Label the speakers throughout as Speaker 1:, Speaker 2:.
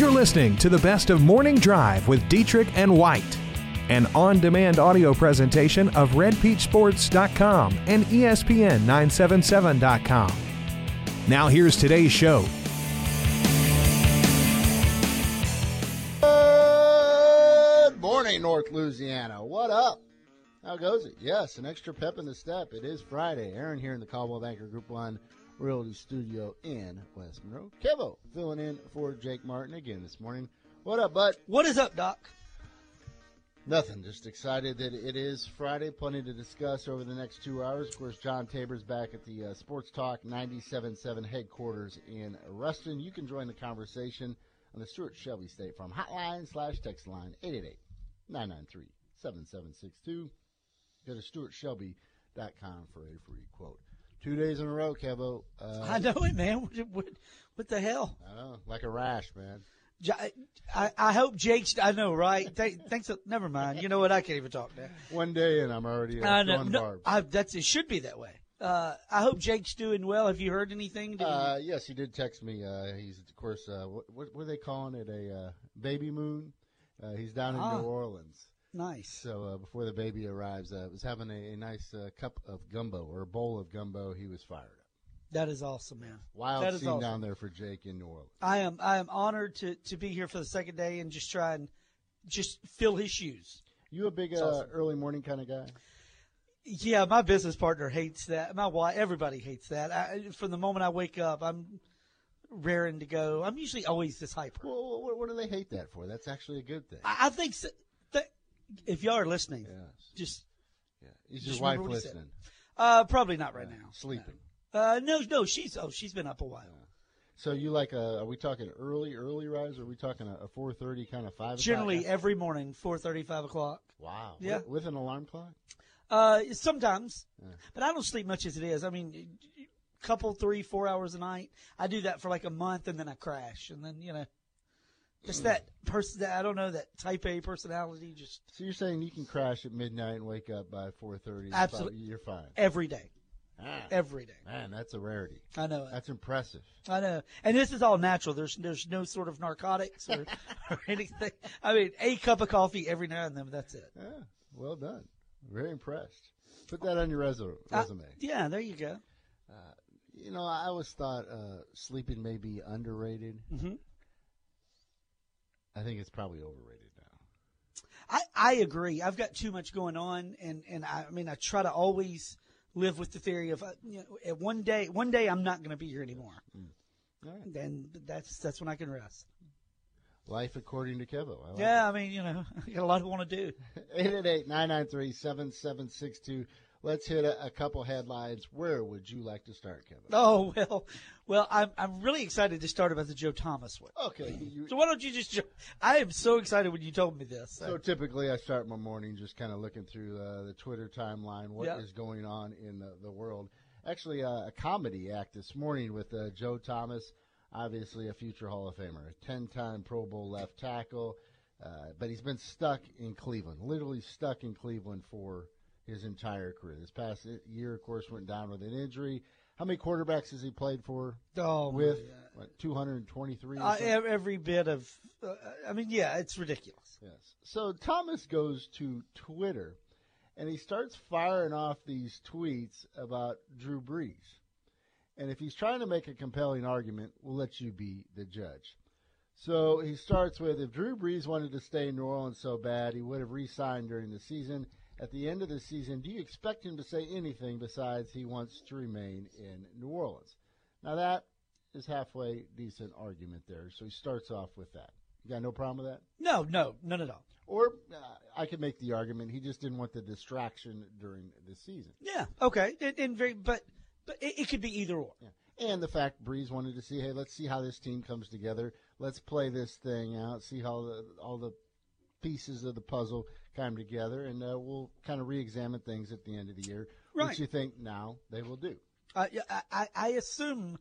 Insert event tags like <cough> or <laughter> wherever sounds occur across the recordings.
Speaker 1: You're listening to the best of Morning Drive with Dietrich and White, an on demand audio presentation of RedPeachSports.com and E ESPN977.com. Now, here's today's show.
Speaker 2: Good morning, North Louisiana. What up? How goes it? Yes, an extra pep in the step. It is Friday. Aaron here in the Coldwell Banker Group 1 Realty Studio in West Monroe. Kevo filling in for Jake Martin again this morning. What up, bud?
Speaker 3: What is up, Doc?
Speaker 2: Nothing. Just excited that it is Friday. Plenty to discuss over the next two hours. Of course, John Tabor's back at the uh, Sports Talk 97.7 headquarters in Ruston. You can join the conversation on the Stuart Shelby State Farm hotline slash text line 888-993-7762. Go to stuartshelby.com for a free quote. Two days in a row, Kevo. Uh,
Speaker 3: I know it, man. <laughs> What, what, what the hell?
Speaker 2: I know, like a rash, man.
Speaker 3: I, I hope Jake's. I know, right? Th- thanks. Never mind. You know what? I can't even talk now.
Speaker 2: One day and I'm already
Speaker 3: I know. No. I, that's it. Should be that way. Uh, I hope Jake's doing well. Have you heard anything? Did he-
Speaker 2: Uh, yes, he did text me. Uh, he's of course uh, what, what what are they calling it? A uh, baby moon. Uh, he's down in
Speaker 3: Ah.
Speaker 2: New Orleans.
Speaker 3: Nice.
Speaker 2: So uh, before the baby arrives, uh, was having a, a nice uh, cup of gumbo or a bowl of gumbo. He was fired up.
Speaker 3: That is awesome, man.
Speaker 2: Wild
Speaker 3: That is
Speaker 2: scene
Speaker 3: awesome.
Speaker 2: down there for Jake in New Orleans.
Speaker 3: I am. I am honored to to be here for the second day and just try and just fill his shoes.
Speaker 2: You a big uh,
Speaker 3: awesome.
Speaker 2: early morning kind of guy?
Speaker 3: Yeah, my business partner hates that. My wife, everybody hates that. I, from the moment I wake up, I'm raring to go. I'm usually always this hyper.
Speaker 2: Well, what, what do they hate that for? That's actually a good thing.
Speaker 3: I, I think so, if y'all are listening,
Speaker 2: yes.
Speaker 3: just
Speaker 2: Yeah. Is
Speaker 3: Just
Speaker 2: your wife
Speaker 3: remember what he said.
Speaker 2: listening?
Speaker 3: uh, probably not right now.
Speaker 2: Sleeping.
Speaker 3: Uh, no, no, she's oh, she's been up a while.
Speaker 2: So you like a? Are we talking early, early rise? Or are we talking a, a four thirty kind of five? o'clock?
Speaker 3: Generally, every morning, four thirty, five o'clock.
Speaker 2: Wow.
Speaker 3: Yeah.
Speaker 2: With, with an alarm clock.
Speaker 3: Uh, sometimes, but I don't sleep much as it is. I mean, couple, three, four hours a night. I do that for like a month, and then I crash, and then you know, just that person. That I don't know that type A personality. Just
Speaker 2: So you're saying you can crash at midnight and wake up by four thirty?
Speaker 3: Absolute-
Speaker 2: You're fine.
Speaker 3: every day,
Speaker 2: Ah,
Speaker 3: every day.
Speaker 2: man, that's a rarity.
Speaker 3: I know it.
Speaker 2: That's impressive.
Speaker 3: I know, and this is all natural. There's there's no sort of narcotics or, <laughs> or anything. I mean, a cup of coffee every now and then. But that's it.
Speaker 2: Yeah. Well done. Very impressed. Put that on your
Speaker 3: Uh,
Speaker 2: resume.
Speaker 3: yeah, there you go.
Speaker 2: you know, I always thought uh, sleeping may be underrated.
Speaker 3: hmm
Speaker 2: I think it's probably overrated now.
Speaker 3: I I agree. I've got too much going on, and and I, I mean, I try to always live with the theory of uh, you know, at one day one day I'm not going to be here anymore.
Speaker 2: All right.
Speaker 3: Then that's that's when I can rest.
Speaker 2: Life according to Kevo. I like
Speaker 3: Yeah, I mean, you know, <laughs> I got a lot I want to do. <laughs>
Speaker 2: 888-993-7762. Let's hit a, a couple headlines. Where would you like to start, Kevin?
Speaker 3: Oh <laughs> well, well, I'm I'm really excited to start about the Joe Thomas one.
Speaker 2: Okay. You,
Speaker 3: So why don't you just? I am so excited when you told me this.
Speaker 2: so typically I start my morning just kind of looking through uh, the Twitter timeline, what is going on in the, the world. Actually, uh, a comedy act this morning with uh, Joe Thomas, obviously a future Hall of Famer, a 10-time Pro Bowl left tackle, uh, but he's been stuck in Cleveland, literally stuck in Cleveland for his entire career. This past year, of course, went down with an injury. How many quarterbacks has he played for?
Speaker 3: oh,
Speaker 2: With
Speaker 3: my
Speaker 2: what, 223
Speaker 3: Uh, every bit of, uh, I mean, yeah, it's ridiculous.
Speaker 2: Yes. So Thomas goes to Twitter and he starts firing off these tweets about Drew Brees. And if he's trying to make a compelling argument, we'll let you be the judge. So he starts with if Drew Brees wanted to stay in New Orleans so bad, he would have re signed during the season. At the end of the season, do you expect him to say anything besides he wants to remain in New Orleans? Now, that is halfway decent argument there. So he starts off with that. You got no problem with that?
Speaker 3: No, no, none at all.
Speaker 2: Or uh, I could make the argument he just didn't want the distraction during the season.
Speaker 3: Yeah, okay, and, and very, but but it, it could be either or.
Speaker 2: Yeah. And the fact Brees wanted to see, hey, let's see how this team comes together. Let's play this thing out, see how the, all the pieces of the puzzle come together, and uh, we'll kind of re-examine things at the end of the year,
Speaker 3: Right.
Speaker 2: which you think now they will do.
Speaker 3: Uh, yeah, I, I, assume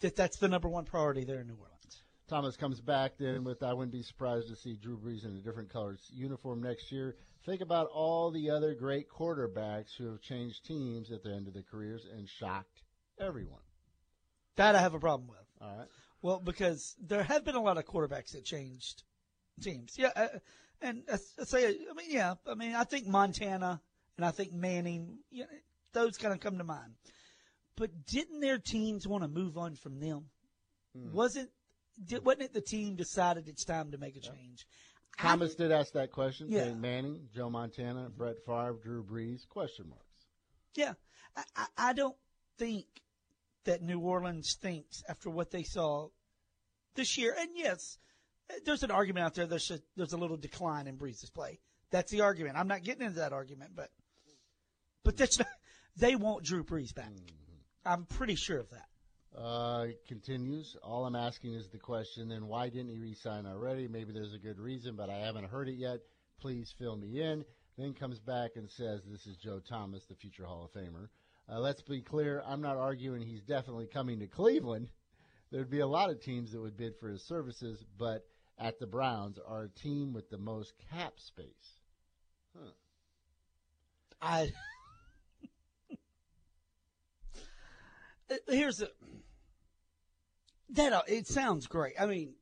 Speaker 3: that that's the number one priority there in New Orleans.
Speaker 2: Thomas comes back then with I wouldn't be surprised to see Drew Brees in a different colors uniform next year. Think about all the other great quarterbacks who have changed teams at the end of their careers and shocked everyone.
Speaker 3: That I have a problem with.
Speaker 2: All right.
Speaker 3: Well, because there have been a lot of quarterbacks that changed teams. Yeah, uh, and I, I say, I mean, yeah, I mean, I think Montana and I think Manning, you know, those kind of come to mind. But didn't their teams want to move on from them?
Speaker 2: Hmm.
Speaker 3: Wasn't did, wasn't it the team decided it's time to make a change? I
Speaker 2: Thomas did ask that question.
Speaker 3: Yeah.
Speaker 2: Manning, Joe Montana, Brett Favre, Drew Brees? Question marks.
Speaker 3: Yeah, I, I, I don't think that New Orleans thinks after what they saw this year. And yes, there's an argument out there. There's a, there's a little decline in Brees' play. That's the argument. I'm not getting into that argument, but but that's not. They want Drew Brees back. I'm pretty sure of that.
Speaker 2: Uh, it continues. All I'm asking is the question, then why didn't he resign already? Maybe there's a good reason, but I haven't heard it yet. Please fill me in. Then comes back and says, This is Joe Thomas, the future Hall of Famer. Uh, let's be clear. I'm not arguing he's definitely coming to Cleveland. There'd be a lot of teams that would bid for his services, but at the Browns are a team with the most cap space.
Speaker 3: I Uh, <laughs> here's a that uh, it sounds great. I mean,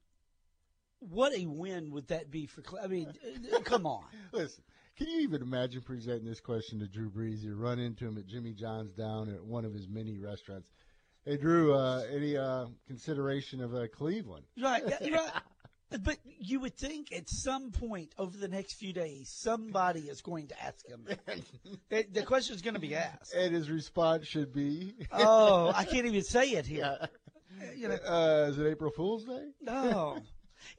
Speaker 3: what a win would that be for? Cle- I mean, uh, <laughs> come on.
Speaker 2: Listen, can you even imagine presenting this question to Drew Brees? You run into him at Jimmy John's down at one of his many restaurants. Hey, Drew, uh, any uh, consideration of uh, Cleveland?
Speaker 3: Right, right. <laughs> But you would think at some point over the next few days, somebody is going to ask him. <laughs> the, the question is going to be asked.
Speaker 2: And his response should be,
Speaker 3: Oh, I <laughs> can't even say it here. You know,
Speaker 2: uh, is it April Fool's Day?
Speaker 3: No.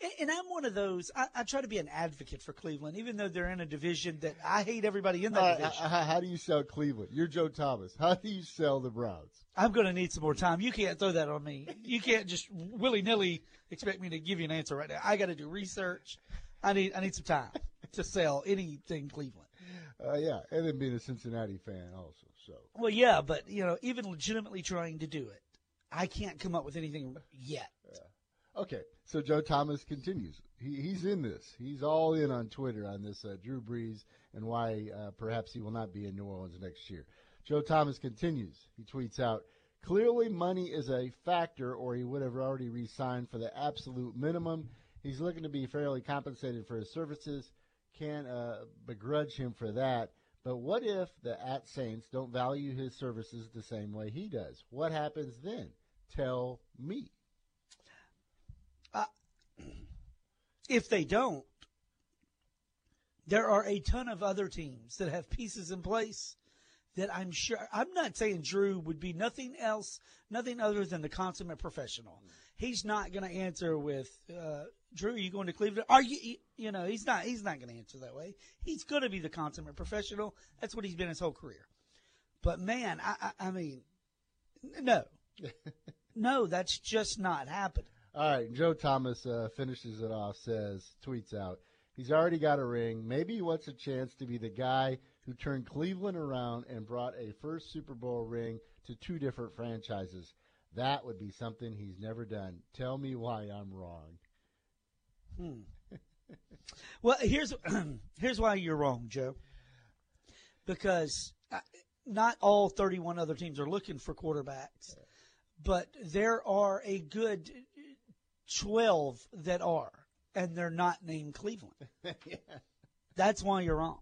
Speaker 3: And, and I'm one of those. I, I try to be an advocate for Cleveland, even though they're in a division that I hate everybody in that
Speaker 2: Uh,
Speaker 3: division.
Speaker 2: how, how do you sell Cleveland? You're Joe Thomas. How do you sell the Browns?
Speaker 3: I'm going to need some more time. You can't throw that on me. You can't just willy nilly expect me to give you an answer right now. I got to do research. I need I need some time to sell anything Cleveland.
Speaker 2: Uh, yeah, and then being a Cincinnati fan also. So
Speaker 3: Well, yeah, but you know, even legitimately trying to do it, I can't come up with anything yet.
Speaker 2: Okay, so Joe Thomas continues. He, he's in this. He's all in on Twitter on this uh, Drew Brees and why uh, perhaps he will not be in New Orleans next year. Joe Thomas continues. He tweets out, Clearly, money is a factor, or he would have already re signed for the absolute minimum. He's looking to be fairly compensated for his services. Can't uh, begrudge him for that. But what if the at Saints don't value his services the same way he does? What happens then? Tell me.
Speaker 3: If they don't, there are a ton of other teams that have pieces in place that I'm sure. I'm not saying Drew would be nothing else, nothing other than the consummate professional. He's not going to answer with, uh, Drew, are you going to Cleveland? Are you, you know, he's not, he's not going to answer that way. He's going to be the consummate professional. That's what he's been his whole career. But man, I, I, I mean, no, <laughs> no, that's just not happening.
Speaker 2: All right, Joe Thomas uh, finishes it off. Says, tweets out, he's already got a ring. Maybe he wants a chance to be the guy who turned Cleveland around and brought a first Super Bowl ring to two different franchises. That would be something he's never done. Tell me why I'm wrong. Hmm. <laughs>
Speaker 3: Well, here's <clears throat> here's why you're wrong, Joe. Because uh, not all 31 other teams are looking for quarterbacks, but there are a good 12 that are, and they're not named Cleveland. <laughs> That's why you're wrong.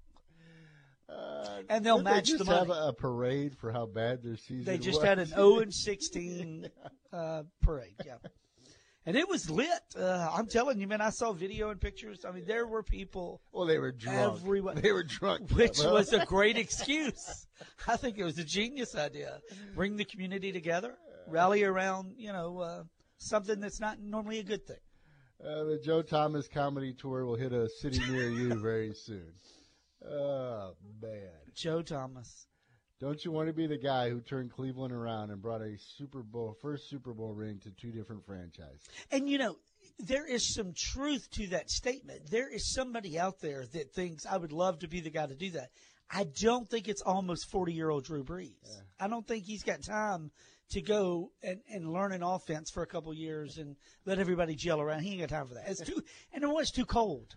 Speaker 2: Uh,
Speaker 3: And they'll match
Speaker 2: they
Speaker 3: the
Speaker 2: just have
Speaker 3: money.
Speaker 2: a, a parade for how bad their season
Speaker 3: They just
Speaker 2: was?
Speaker 3: had an 0 <laughs> and 16 uh, parade. Yeah. And it was lit. Uh, I'm telling you, man, I saw video and pictures. I mean, there were people
Speaker 2: Well, they were drunk.
Speaker 3: Everyone-
Speaker 2: They were drunk.
Speaker 3: which <laughs> was a great excuse. I think it was a genius idea. Bring the community together, rally around, you know, uh, something that's not normally a good thing.
Speaker 2: Uh, the Joe Thomas comedy tour will hit a city near you <laughs> very soon. Oh man.
Speaker 3: Joe Thomas.
Speaker 2: Don't you want to be the guy who turned Cleveland around and brought a Super Bowl, first Super Bowl ring to two different franchises?
Speaker 3: And, you know, there is some truth to that statement. There is somebody out there that thinks I would love to be the guy to do that. I don't think it's almost 40 year old Drew Brees. I don't think he's got time to go and, and learn an offense for a couple years and let everybody gel around. He ain't got time for that. It's too, and it was too cold.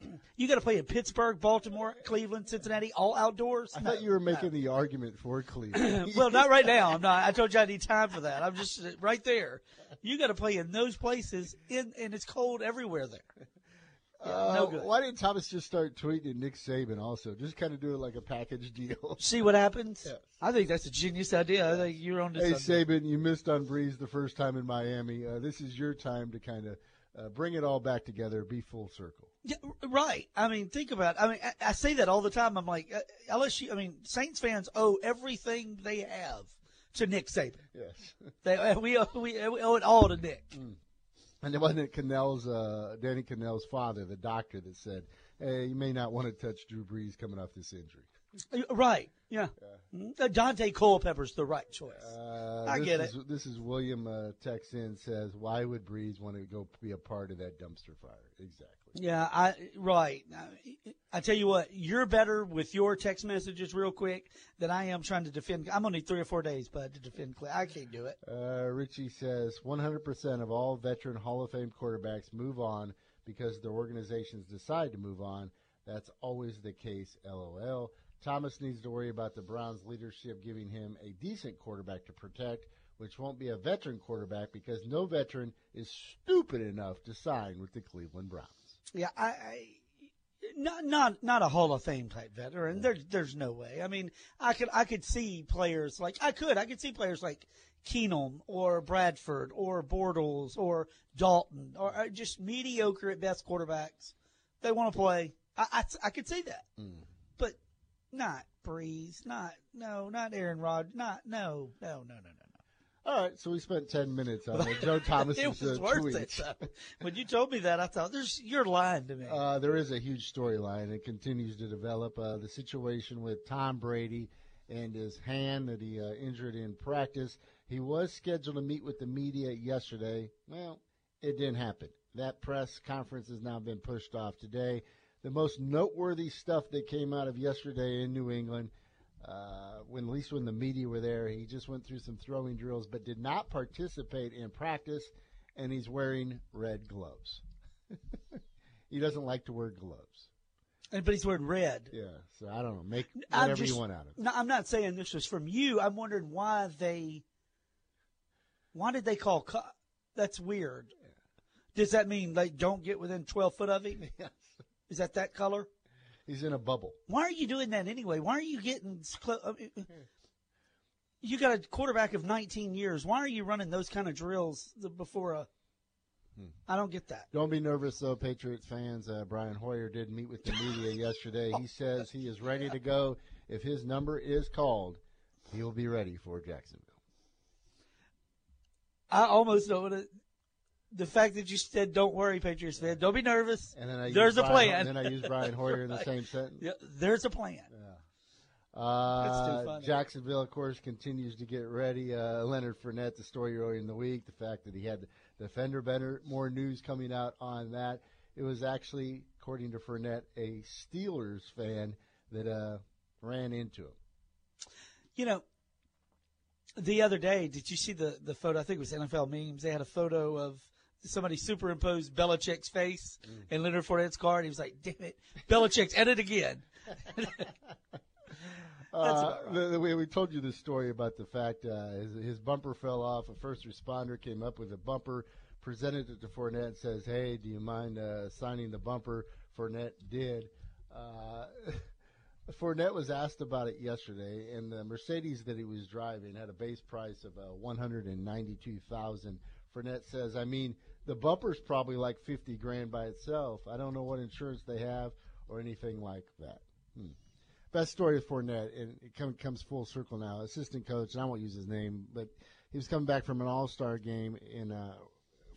Speaker 3: <clears throat> You got to play in Pittsburgh, Baltimore, Cleveland, Cincinnati, all outdoors.
Speaker 2: I
Speaker 3: No,
Speaker 2: thought you were
Speaker 3: no.
Speaker 2: making the argument for Cleveland. <clears throat>
Speaker 3: well, not right now. I'm not. I told you I need time for that. I'm just uh, right there. You got to play in those places, in and it's cold everywhere there. Yeah,
Speaker 2: Uh,
Speaker 3: no good.
Speaker 2: Why didn't Thomas just start tweeting at Nick Saban also? Just kind of do it like a package deal. <laughs>
Speaker 3: See what happens.
Speaker 2: Yes.
Speaker 3: I think that's a genius idea. I think you're on to
Speaker 2: Hey
Speaker 3: something.
Speaker 2: Saban, you missed on Brees the first time in Miami. Uh, this is your time to kind of uh, bring it all back together, be full circle.
Speaker 3: Yeah, right. I mean, think about. It. I mean, I, I say that all the time. I'm like, uh, LSU. I mean, Saints fans owe everything they have to Nick Saban.
Speaker 2: Yes. <laughs>
Speaker 3: They we owe, we, we owe it all to Nick.
Speaker 2: And it wasn't Kanell's, uh, Danny Kanell's father, the doctor, that said, "Hey, you may not want to touch Drew Brees coming off this injury."
Speaker 3: Uh, Right. Yeah. Mhm. Uh, Dante Culpepper's the right choice.
Speaker 2: Uh,
Speaker 3: I get
Speaker 2: is, This is William uh, texts in says, "Why would Brees want to go be a part of that dumpster fire?" Exactly.
Speaker 3: Yeah, I right. I, I tell you what, you're better with your text messages real quick than I am trying to defend. I'm gonna need three or four days, bud, to defend. I can't do it.
Speaker 2: Uh, Richie says 100% of all veteran Hall of Fame quarterbacks move on because their organizations decide to move on. That's always the case. LOL. Thomas needs to worry about the Browns' leadership giving him a decent quarterback to protect, which won't be a veteran quarterback because no veteran is stupid enough to sign with the Cleveland Browns.
Speaker 3: Yeah, I, I not not not a Hall of Fame type veteran. There, there's no way. I mean, I could I could see players like I could I could see players like Keenum or Bradford or Bortles or Dalton or uh, just mediocre at best quarterbacks. They want to play. I, I I could see that, but not Brees. Not no, not Aaron Rodgers. Not no no no no no no.
Speaker 2: All right, so we spent 10 minutes on the Joe <laughs> Thomas's
Speaker 3: it was
Speaker 2: uh,
Speaker 3: worth
Speaker 2: tweets.
Speaker 3: it. though. When you told me that, I thought, "There's you're lying to me."
Speaker 2: Uh, there is a huge storyline. It continues to develop. Uh, the situation with Tom Brady and his hand that he uh, injured in practice. He was scheduled to meet with the media yesterday. Well, it didn't happen. That press conference has now been pushed off today. The most noteworthy stuff that came out of yesterday in New England, uh, when at least when the media were there, he just went through some throwing drills, but did not participate in practice, and he's wearing red gloves. <laughs> he doesn't like to wear gloves.
Speaker 3: But he's wearing red.
Speaker 2: Yeah, so I don't know. Make whatever
Speaker 3: just-
Speaker 2: you want out of it.
Speaker 3: No, I'm not saying this was from you. I'm wondering why they. Why did they call? Co- That's weird. Does that mean they don't get within 12 foot of him? <laughs>
Speaker 2: Yes.
Speaker 3: Is that that color?
Speaker 2: He's in a bubble.
Speaker 3: Why are you doing that anyway? Why are you getting close? You got a quarterback of 19 years. Why are you running those kind of drills before a? I don't get that.
Speaker 2: Don't be nervous, though, Patriots fans. Uh, Brian Hoyer did meet with the media <laughs> yesterday. He says he is ready to go. If his number is called, he will be ready for Jacksonville.
Speaker 3: I almost don't want to. The fact that you said, "Don't worry, Patriots fan, don't be nervous."
Speaker 2: And then I
Speaker 3: There's
Speaker 2: used
Speaker 3: a
Speaker 2: Brian,
Speaker 3: plan.
Speaker 2: And then I used Brian Hoyer in the <laughs> same sentence.
Speaker 3: Yeah, there's a plan.
Speaker 2: Uh,
Speaker 3: That's too funny.
Speaker 2: Jacksonville, of course, continues to get ready. Uh, Leonard Fournette, the story earlier in the week, the fact that he had the defender better, more news coming out on that. It was actually, according to Fournette, a Steelers fan that uh, ran into him.
Speaker 3: You know, the other day, did you see the the photo? I think it was NFL memes. They had a photo of somebody superimposed Belichick's face and Leonard Fournette's card. He was like, "Damn it, Belichick's at it again." <laughs> That's
Speaker 2: Uh,
Speaker 3: about
Speaker 2: the, the way we told you the story about the fact uh, his, his bumper fell off. A first responder came up with a bumper, presented it to Fournette, and says, "Hey, do you mind uh, signing the bumper?" Fournette did. Uh, <laughs> Fournette was asked about it yesterday, and the Mercedes that he was driving had a base price of uh, one hundred and ninety-two thousand. Fournette says, "I mean, the bumper's probably like fifty grand by itself. I don't know what insurance they have or anything like that." Hmm. Best story of Fournette, and it come, comes full circle now. Assistant coach, and I won't use his name, but he was coming back from an All Star game in uh,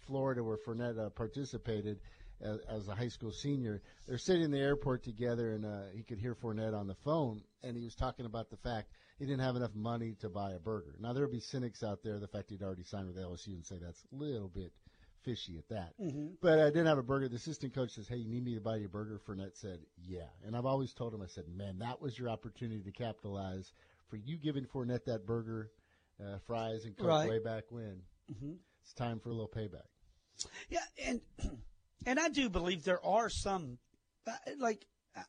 Speaker 2: Florida where Fournette uh, participated as, as a high school senior. They're sitting in the airport together, and uh, he could hear Fournette on the phone, and he was talking about the fact he didn't have enough money to buy a burger. Now there'll be cynics out there, the fact he'd already signed with LSU, and say that's a little bit fishy at that. Mm-hmm. But I didn't have a burger. The assistant coach says, "Hey, you need me to buy you a burger?" Fournette said, "Yeah." And I've always told him, I said, "Man, that was your opportunity to capitalize for you giving Fournette that burger, uh, fries, and coke
Speaker 3: Right.
Speaker 2: way back when. Mm-hmm. It's time for a little payback."
Speaker 3: Yeah, and <clears throat> and I do believe there are some uh, like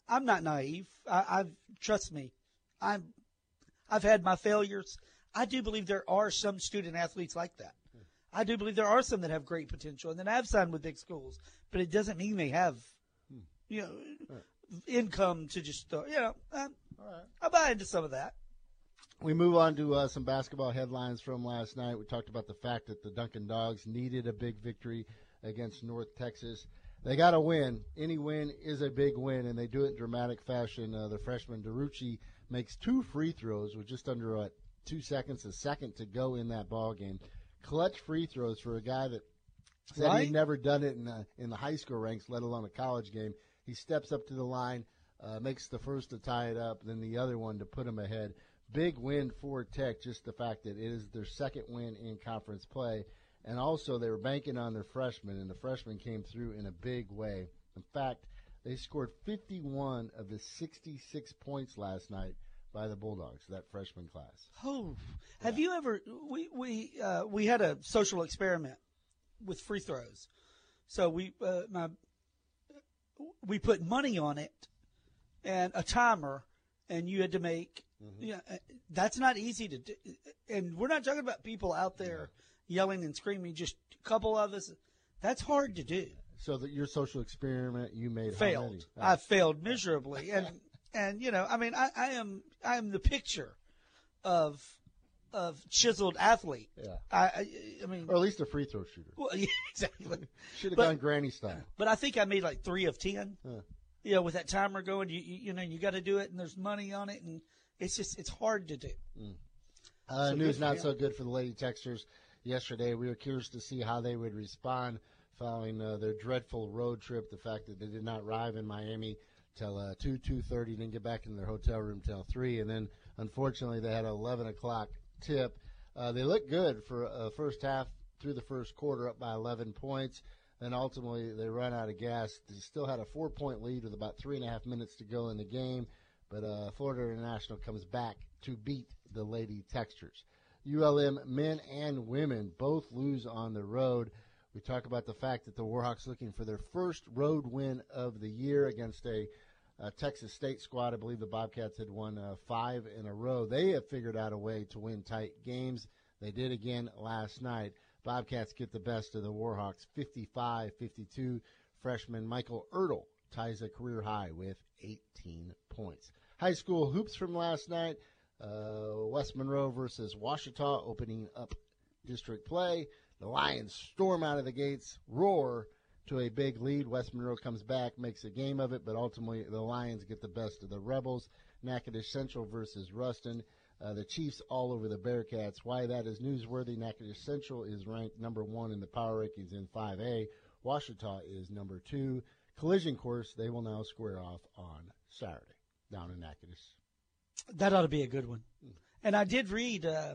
Speaker 3: I'm not naive. I, I've trust me. I'm I've had my failures. I do believe there are some student athletes like that. I do believe there are some that have great potential and that have signed with big schools, but it doesn't mean they have, you know, income to just, uh, you know, uh, I buy into some of that.
Speaker 2: We move on to uh, some basketball headlines from last night. We talked about the fact that the Duncan Dogs needed a big victory against North Texas. They got to win. Any win is a big win, and they do it in dramatic fashion. Uh, the freshman Derucci makes two free throws with just under what, two seconds, a second to go in that ball game. Clutch free throws for a guy that said
Speaker 3: Right.
Speaker 2: he'd never done it in the, in the high school ranks, let alone a college game. He steps up to the line, uh, makes the first to tie it up, then the other one to put him ahead. Big win for Tech, just the fact that it is their second win in conference play. And also, they were banking on their freshmen, and the freshmen came through in a big way. In fact, they scored 51 of the 66 points last night by the Bulldogs, that freshman class.
Speaker 3: Oh, have you ever? We we uh, we had a social experiment with free throws. So we uh, my we put money on it and a timer, and you had to make. Yeah, uh, that's not easy to do. And we're not talking about people out there yelling and screaming. Just a couple of us. That's hard to do.
Speaker 2: So that your social experiment you made
Speaker 3: failed. I failed miserably, and and you know, I mean, I, I am I am the picture of of chiseled athlete.
Speaker 2: Yeah.
Speaker 3: I I, I mean,
Speaker 2: or at least a free throw shooter.
Speaker 3: well, <laughs> yeah, exactly.
Speaker 2: Should have gone granny style.
Speaker 3: But I think I made like three of ten.
Speaker 2: Huh.
Speaker 3: You know, with that timer going, you you, you know, you got to do it, and there's money on it, and it's just it's hard to do.
Speaker 2: Uh,
Speaker 3: So
Speaker 2: news not so good for the Lady Techsters yesterday. We were curious to see how they would respond following uh, their dreadful road trip. The fact that they did not arrive in Miami till uh, two two thirty, didn't get back in their hotel room till three, and then unfortunately they had an eleven o'clock tip. Uh, they looked good for a first half through the first quarter, up by eleven points. Then ultimately they run out of gas. They still had a four point lead with about three and a half minutes to go in the game. But uh, Florida International comes back to beat the Lady Techsters. ULM men and women both lose on the road. We talk about the fact that the Warhawks looking for their first road win of the year against a, uh Texas State squad. I believe the Bobcats had won uh, five in a row. They have figured out a way to win tight games. They did again last night. Bobcats get the best of the Warhawks 55 52. Freshman Michael Ertl ties a career high with 18 points. High school hoops from last night. Uh, West Monroe versus Ouachita opening up district play. The Lions storm out of the gates, roar to a big lead. West Monroe comes back, makes a game of it, but ultimately the Lions get the best of the Rebels. Natchitoches Central versus Ruston. Uh, the Chiefs all over the Bearcats. Why that is newsworthy. Natchitoches Central is ranked number one in the power rankings in 5A. Ouachita is number two. Collision course, they will now square off on Saturday down in Natchitoches.
Speaker 3: That ought to be a good one. And I did read. Uh,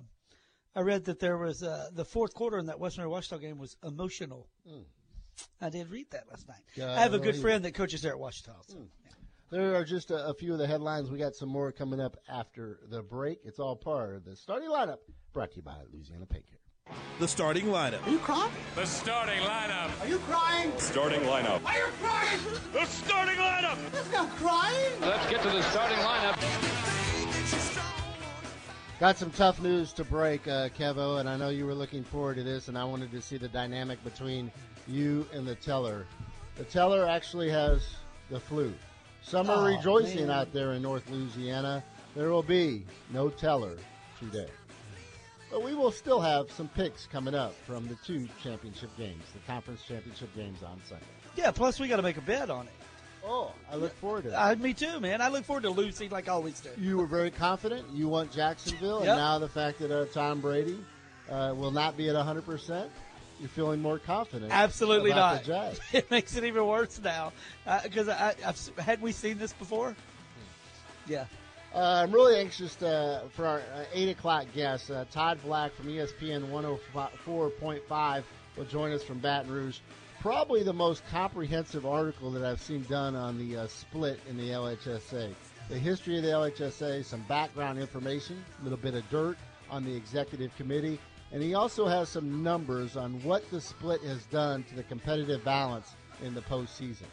Speaker 3: I read that there was uh, the fourth quarter in that Western Ouachita game was emotional. I did read that last night.
Speaker 2: God,
Speaker 3: I have a
Speaker 2: I
Speaker 3: good
Speaker 2: believe
Speaker 3: friend that coaches there at Ouachita. So.
Speaker 2: There are just a, a few of the headlines. We got some more coming up after the break. It's all part of the starting lineup brought to you by Louisiana Pay Care.
Speaker 4: The starting lineup.
Speaker 5: Are you crying?
Speaker 6: The starting lineup.
Speaker 5: Are you crying?
Speaker 6: Starting lineup.
Speaker 5: Are you crying?
Speaker 6: The starting lineup.
Speaker 5: There's no crying.
Speaker 6: Let's get to the starting lineup.
Speaker 2: Got some tough news to break, uh, Kevo, and I know you were looking forward to this, and I wanted to see the dynamic between you and the teller. The teller actually has the flu. Some are
Speaker 3: Oh,
Speaker 2: rejoicing
Speaker 3: man.
Speaker 2: out there in North Louisiana. There will be no teller today. But we will still have some picks coming up from the two championship games, the conference championship games on Sunday.
Speaker 3: Yeah. Plus, we got to make a bet on it.
Speaker 2: Oh, I look forward to that.
Speaker 3: Uh, me too, man. I look forward to losing like I always do.
Speaker 2: you were very confident. You want Jacksonville,
Speaker 3: Yep.
Speaker 2: and now the fact that uh, Tom Brady uh, will not be at 100%, you're feeling more confident.
Speaker 3: Absolutely not. <laughs> It makes it even worse now because I, I've had we seen this before. Yeah.
Speaker 2: Uh, I'm really anxious to, for our uh, 8 o'clock guest. Uh, Todd Black from ESPN 104.5 will join us from Baton Rouge. Probably the most comprehensive article that I've seen done on the uh, split in the LHSA. The history of the LHSA, some background information, a little bit of dirt on the executive committee, and he also has some numbers on what the split has done to the competitive balance in the postseason.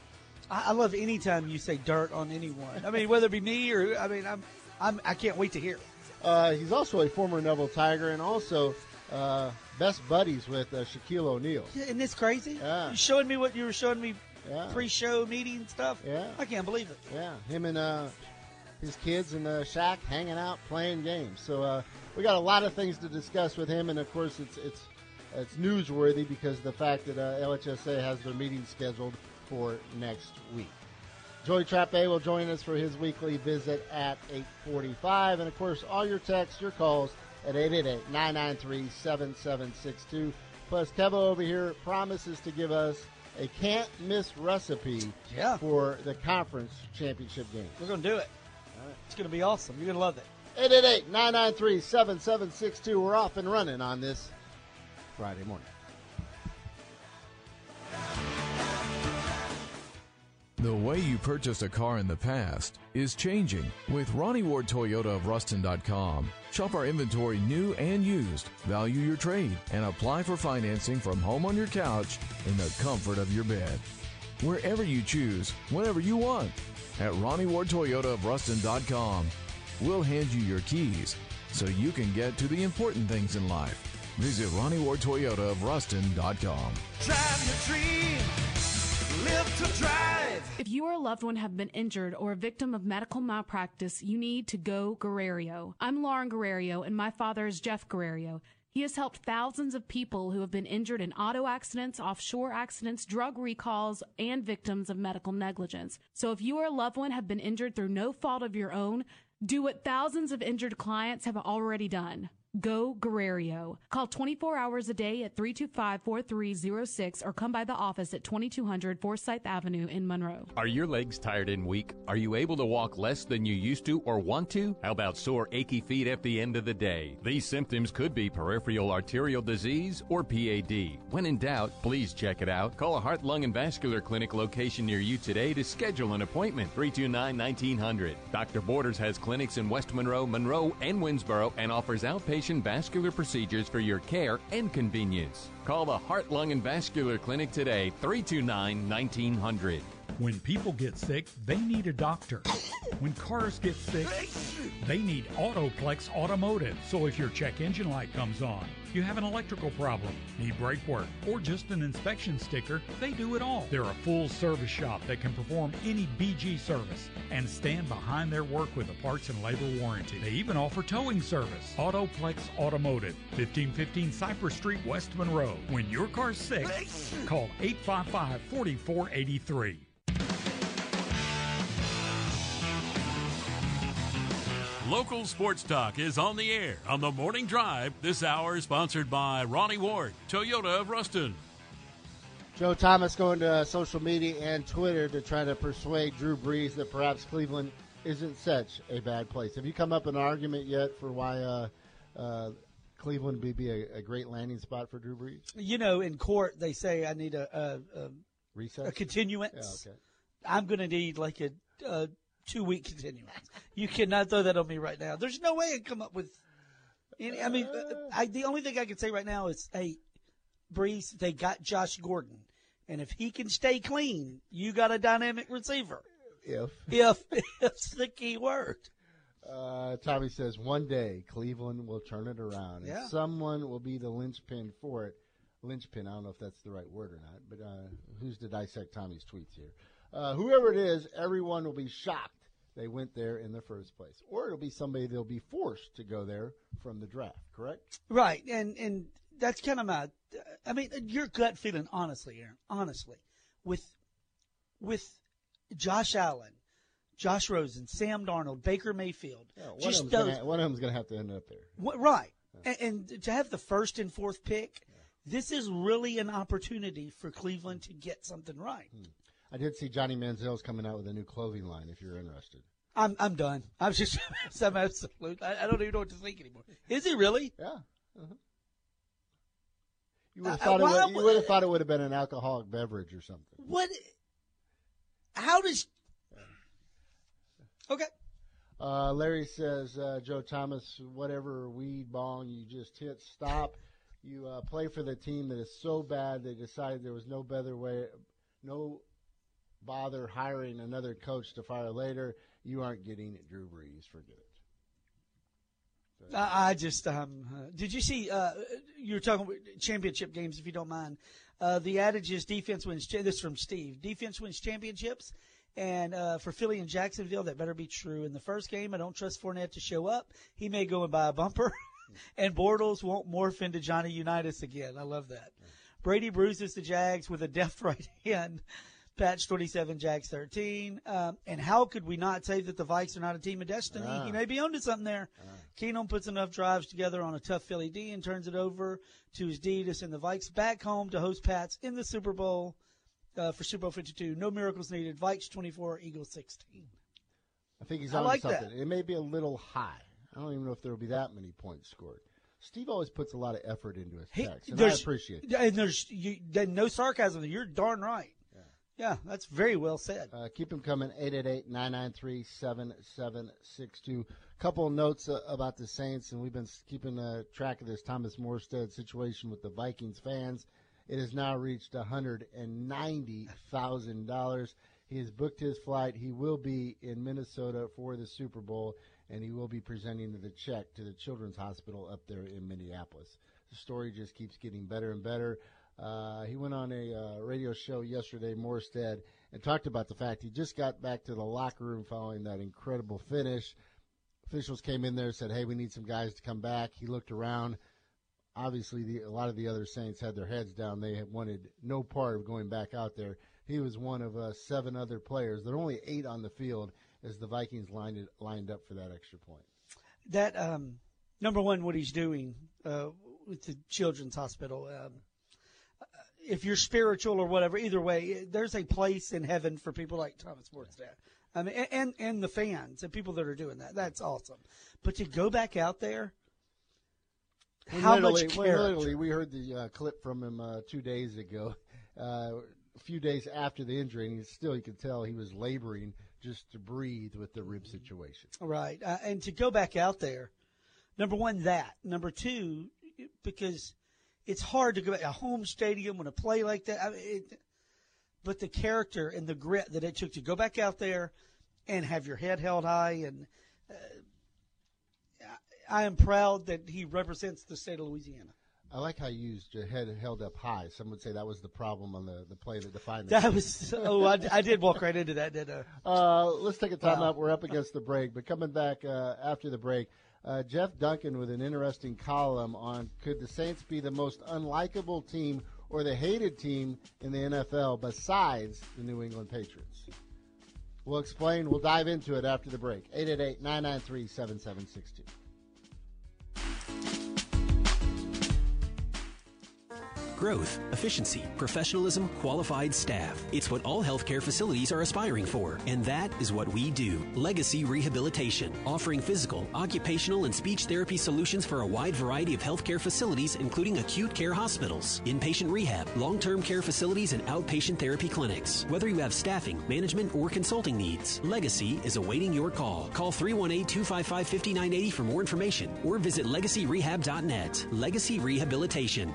Speaker 3: I, I love any time you say dirt on anyone. I mean, whether it be me or I mean, I'm, I'm I can't wait to hear.
Speaker 2: Uh, he's also a former Neville Tiger and also uh, best buddies with uh, Shaquille O'Neal.
Speaker 3: Yeah, Isn't this crazy?
Speaker 2: Yeah.
Speaker 3: You showing me what you were showing me
Speaker 2: Yeah.
Speaker 3: pre-show meeting stuff.
Speaker 2: Yeah.
Speaker 3: I can't believe it.
Speaker 2: Yeah, him and uh, his kids in the Shaq hanging out, playing games. So uh, we got a lot of things to discuss with him, and of course, it's it's it's newsworthy because the fact that uh, LHSA has their meeting scheduled for next week. Joey Trappe will join us for his weekly visit at 8:45, and of course, all your texts, your calls at 888-993-7762. Plus, Kevo over here promises to give us a can't miss recipe
Speaker 3: Yeah.
Speaker 2: for the conference championship game.
Speaker 3: We're gonna do it. It's gonna be awesome. You're gonna love it.
Speaker 2: 888 993 7762. We're off and running on this Friday morning.
Speaker 4: The way you purchased a car in the past is changing with Ronnie Ward Toyota of Ruston.com. Shop our inventory new and used, value your trade, and apply for financing from home on your couch in the comfort of your bed. Wherever you choose, whenever you want. At Ronnie Ward Toyota of Ruston.com, we'll hand you your keys so you can get to the important things in life. Visit Ronnie Ward Toyota of Ruston.com.
Speaker 5: Drive your dream. Live to drive.
Speaker 7: If you or a loved one have been injured or a victim of medical malpractice, you need to go Guerrero. I'm Lauren Guerrero, and my father is Jeff Guerrero. He has helped thousands of people who have been injured in auto accidents, offshore accidents, drug recalls, and victims of medical negligence. So if you or a loved one have been injured through no fault of your own, do what thousands of injured clients have already done. Go Guerrero. Call 24 hours a day at 325-4306 or come by the office at 2200 Forsyth Avenue in Monroe.
Speaker 8: Are your legs tired and weak? Are you able to walk less than you used to or want to? How about sore, achy feet at the end of the day? These symptoms could be peripheral arterial disease or PAD. When in doubt, please check it out. Call a heart, lung, and vascular clinic location near you today to schedule an appointment. 329 1900. Dr. Borders has clinics in West Monroe, Monroe, and Winnsboro and offers outpatient vascular procedures for your care and convenience. Call the Heart, Lung, and Vascular Clinic today, 329 1900.
Speaker 9: When people get sick, they need a doctor. When cars get sick, they need Autoplex Automotive. So if your check engine light comes on, you have an electrical problem, need brake work, or just an inspection sticker, they do it all. They're a full service shop that can perform any BG service and stand behind their work with a parts and labor warranty. They even offer towing service. Autoplex Automotive, 1515 Cypress Street, West Monroe. When your car's sick, call 855 4483.
Speaker 10: Local Sports Talk is on the air on the morning drive. This hour is sponsored by Ronnie Ward, Toyota of Ruston.
Speaker 2: Joe Thomas going to uh, social media and Twitter to try to persuade Drew Brees that perhaps Cleveland isn't such a bad place. Have you come up with an argument yet for why uh, uh, Cleveland would be a, a great landing spot for Drew Brees?
Speaker 3: You know, in court they say I need a a, a, a continuance.
Speaker 2: Yeah, okay.
Speaker 3: I'm going to need like a, a two week continuance. You cannot throw that on me right now. There's no way I come up with. Any, I mean, I, the only thing I can say right now is, hey, Brees, they got Josh Gordon, and if he can stay clean, you got a dynamic receiver.
Speaker 2: If.
Speaker 3: If <laughs> it's the key word.
Speaker 2: Uh, Tommy says one day Cleveland will turn it around, and
Speaker 3: Yeah.
Speaker 2: someone will be the linchpin for it. Linchpin, I don't know if that's the right word or not, but uh, who's to dissect Tommy's tweets here? Uh, whoever it is, everyone will be shocked they went there in the first place, or it'll be somebody they'll be forced to go there from the draft. Correct?
Speaker 3: Right, and and that's kind of my. I mean, your gut feeling, honestly, Aaron, honestly, with with Josh Allen, Josh Rosen, Sam Darnold, Baker Mayfield,
Speaker 2: Yeah, one,
Speaker 3: just
Speaker 2: of
Speaker 3: those.
Speaker 2: gonna, one of them's going to have to end up there.
Speaker 3: What, right. And, and to have the first and fourth pick, this is really an opportunity for Cleveland to get something right. Hmm.
Speaker 2: I did see Johnny Manziel's coming out with a new clothing line. If you're interested,
Speaker 3: I'm I'm done. <laughs> I'm just I'm absolute. I, I don't even know what to think anymore. Is he really?
Speaker 2: yeah. Uh-huh. You would have
Speaker 3: Uh,
Speaker 2: thought, it
Speaker 3: why
Speaker 2: would, you
Speaker 3: would-
Speaker 2: would have thought it would have been an alcoholic beverage or something.
Speaker 3: What? How does? Okay.
Speaker 2: Uh, Larry says, uh, Joe Thomas, whatever weed bong you just hit, stop. You uh, play for the team that is so bad they decided there was no better way, no bother hiring another coach to fire later, you aren't getting Drew Brees. Forget it.
Speaker 3: I, I just um, uh, did you see? Uh, you were talking about championship games, if you don't mind. Uh, the adage is defense wins. This is from Steve. Defense wins championships. And uh, for Philly and Jacksonville, that better be true. In the first game, I don't trust Fournette to show up. He may go and buy a bumper. <laughs> and Bortles won't morph into Johnny Unitas again. I love that. Brady bruises the Jags with a deft <laughs> right hand. Pats 27, Jags 13. Um, and how could we not say that the Vikes are not a team of destiny?
Speaker 2: Ah.
Speaker 3: He may be onto something there. Keenum puts enough drives together on a tough Philly D and turns it over to his D to send the Vikes back home to host Pats in the Super Bowl uh, for Super Bowl 52. No miracles needed. Vikes 24, Eagles 16.
Speaker 2: I think he's on
Speaker 3: like
Speaker 2: something.
Speaker 3: that.
Speaker 2: It may be a little high. I don't even know if there will be that many points scored. Steve always puts a lot of effort into his
Speaker 3: He-
Speaker 2: text, and I appreciate it.
Speaker 3: And there's you, no sarcasm. You're darn right. Yeah, that's very well said.
Speaker 2: Uh, keep them coming, 888-993-7762. Couple notes uh, about the Saints, and we've been keeping uh, track of this Thomas Morstead situation with the Vikings fans. It has now reached $190,000. He has booked his flight. He will be in Minnesota for the Super Bowl, and he will be presenting the check to the Children's Hospital up there in Minneapolis. The story just keeps getting better and better. Uh, he went on a uh, radio show yesterday, Morstead, and talked about the fact he just got back to the locker room following that incredible finish. Officials came in there said, "Hey, we need some guys to come back." He looked around. Obviously, the, a lot of the other Saints had their heads down. They wanted no part of going back out there. He was one of uh, seven other players. There are only eight on the field as the Vikings lined it, lined up for that extra point.
Speaker 3: That um, number one, what he's doing uh, with the Children's Hospital. Um, if you're spiritual or whatever, either way, there's a place in heaven for people like Thomas Morstead. I mean, and- and the fans and people that are doing that. That's awesome. But to go back out there, how much character?
Speaker 2: literally, we heard the uh, clip from him uh, two days ago, uh, a few days after the injury, and he still you could tell he was laboring just to breathe with the rib situation.
Speaker 3: Right. Uh, and to go back out there, number one, that. Number two, because it's hard to go back a home stadium when a play like that. I mean, it, but the character and the grit that it took to go back out there and have your head held high. And uh, I I am proud that he represents the state of Louisiana.
Speaker 2: I like how you used your head held up high. Some would say that was the problem on the, the play that defined
Speaker 3: That was, oh, I, I did walk right into that, didn't I?
Speaker 2: Uh, let's take a time
Speaker 3: Wow.
Speaker 2: out. We're up against the break, but coming back uh, after the break, uh, Jeff Duncan with an interesting column on could the Saints be the most unlikable team or the hated team in the NFL besides the New England Patriots? We'll explain. We'll dive into it after the break. 888 993 7762.
Speaker 11: Growth, efficiency, professionalism, qualified staff. It's what all healthcare facilities are aspiring for, and that is what we do. Legacy Rehabilitation, offering physical, occupational, and speech therapy solutions for a wide variety of healthcare facilities, including acute care hospitals, inpatient rehab, long term care facilities, and outpatient therapy clinics. Whether you have staffing, management, or consulting needs, Legacy is awaiting your call. Call 318 255 5980 for more information or visit legacyrehab.net. Legacy Rehabilitation.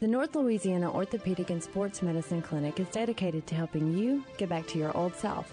Speaker 12: The North Louisiana Orthopedic and Sports Medicine Clinic is dedicated to helping you get back to your old self,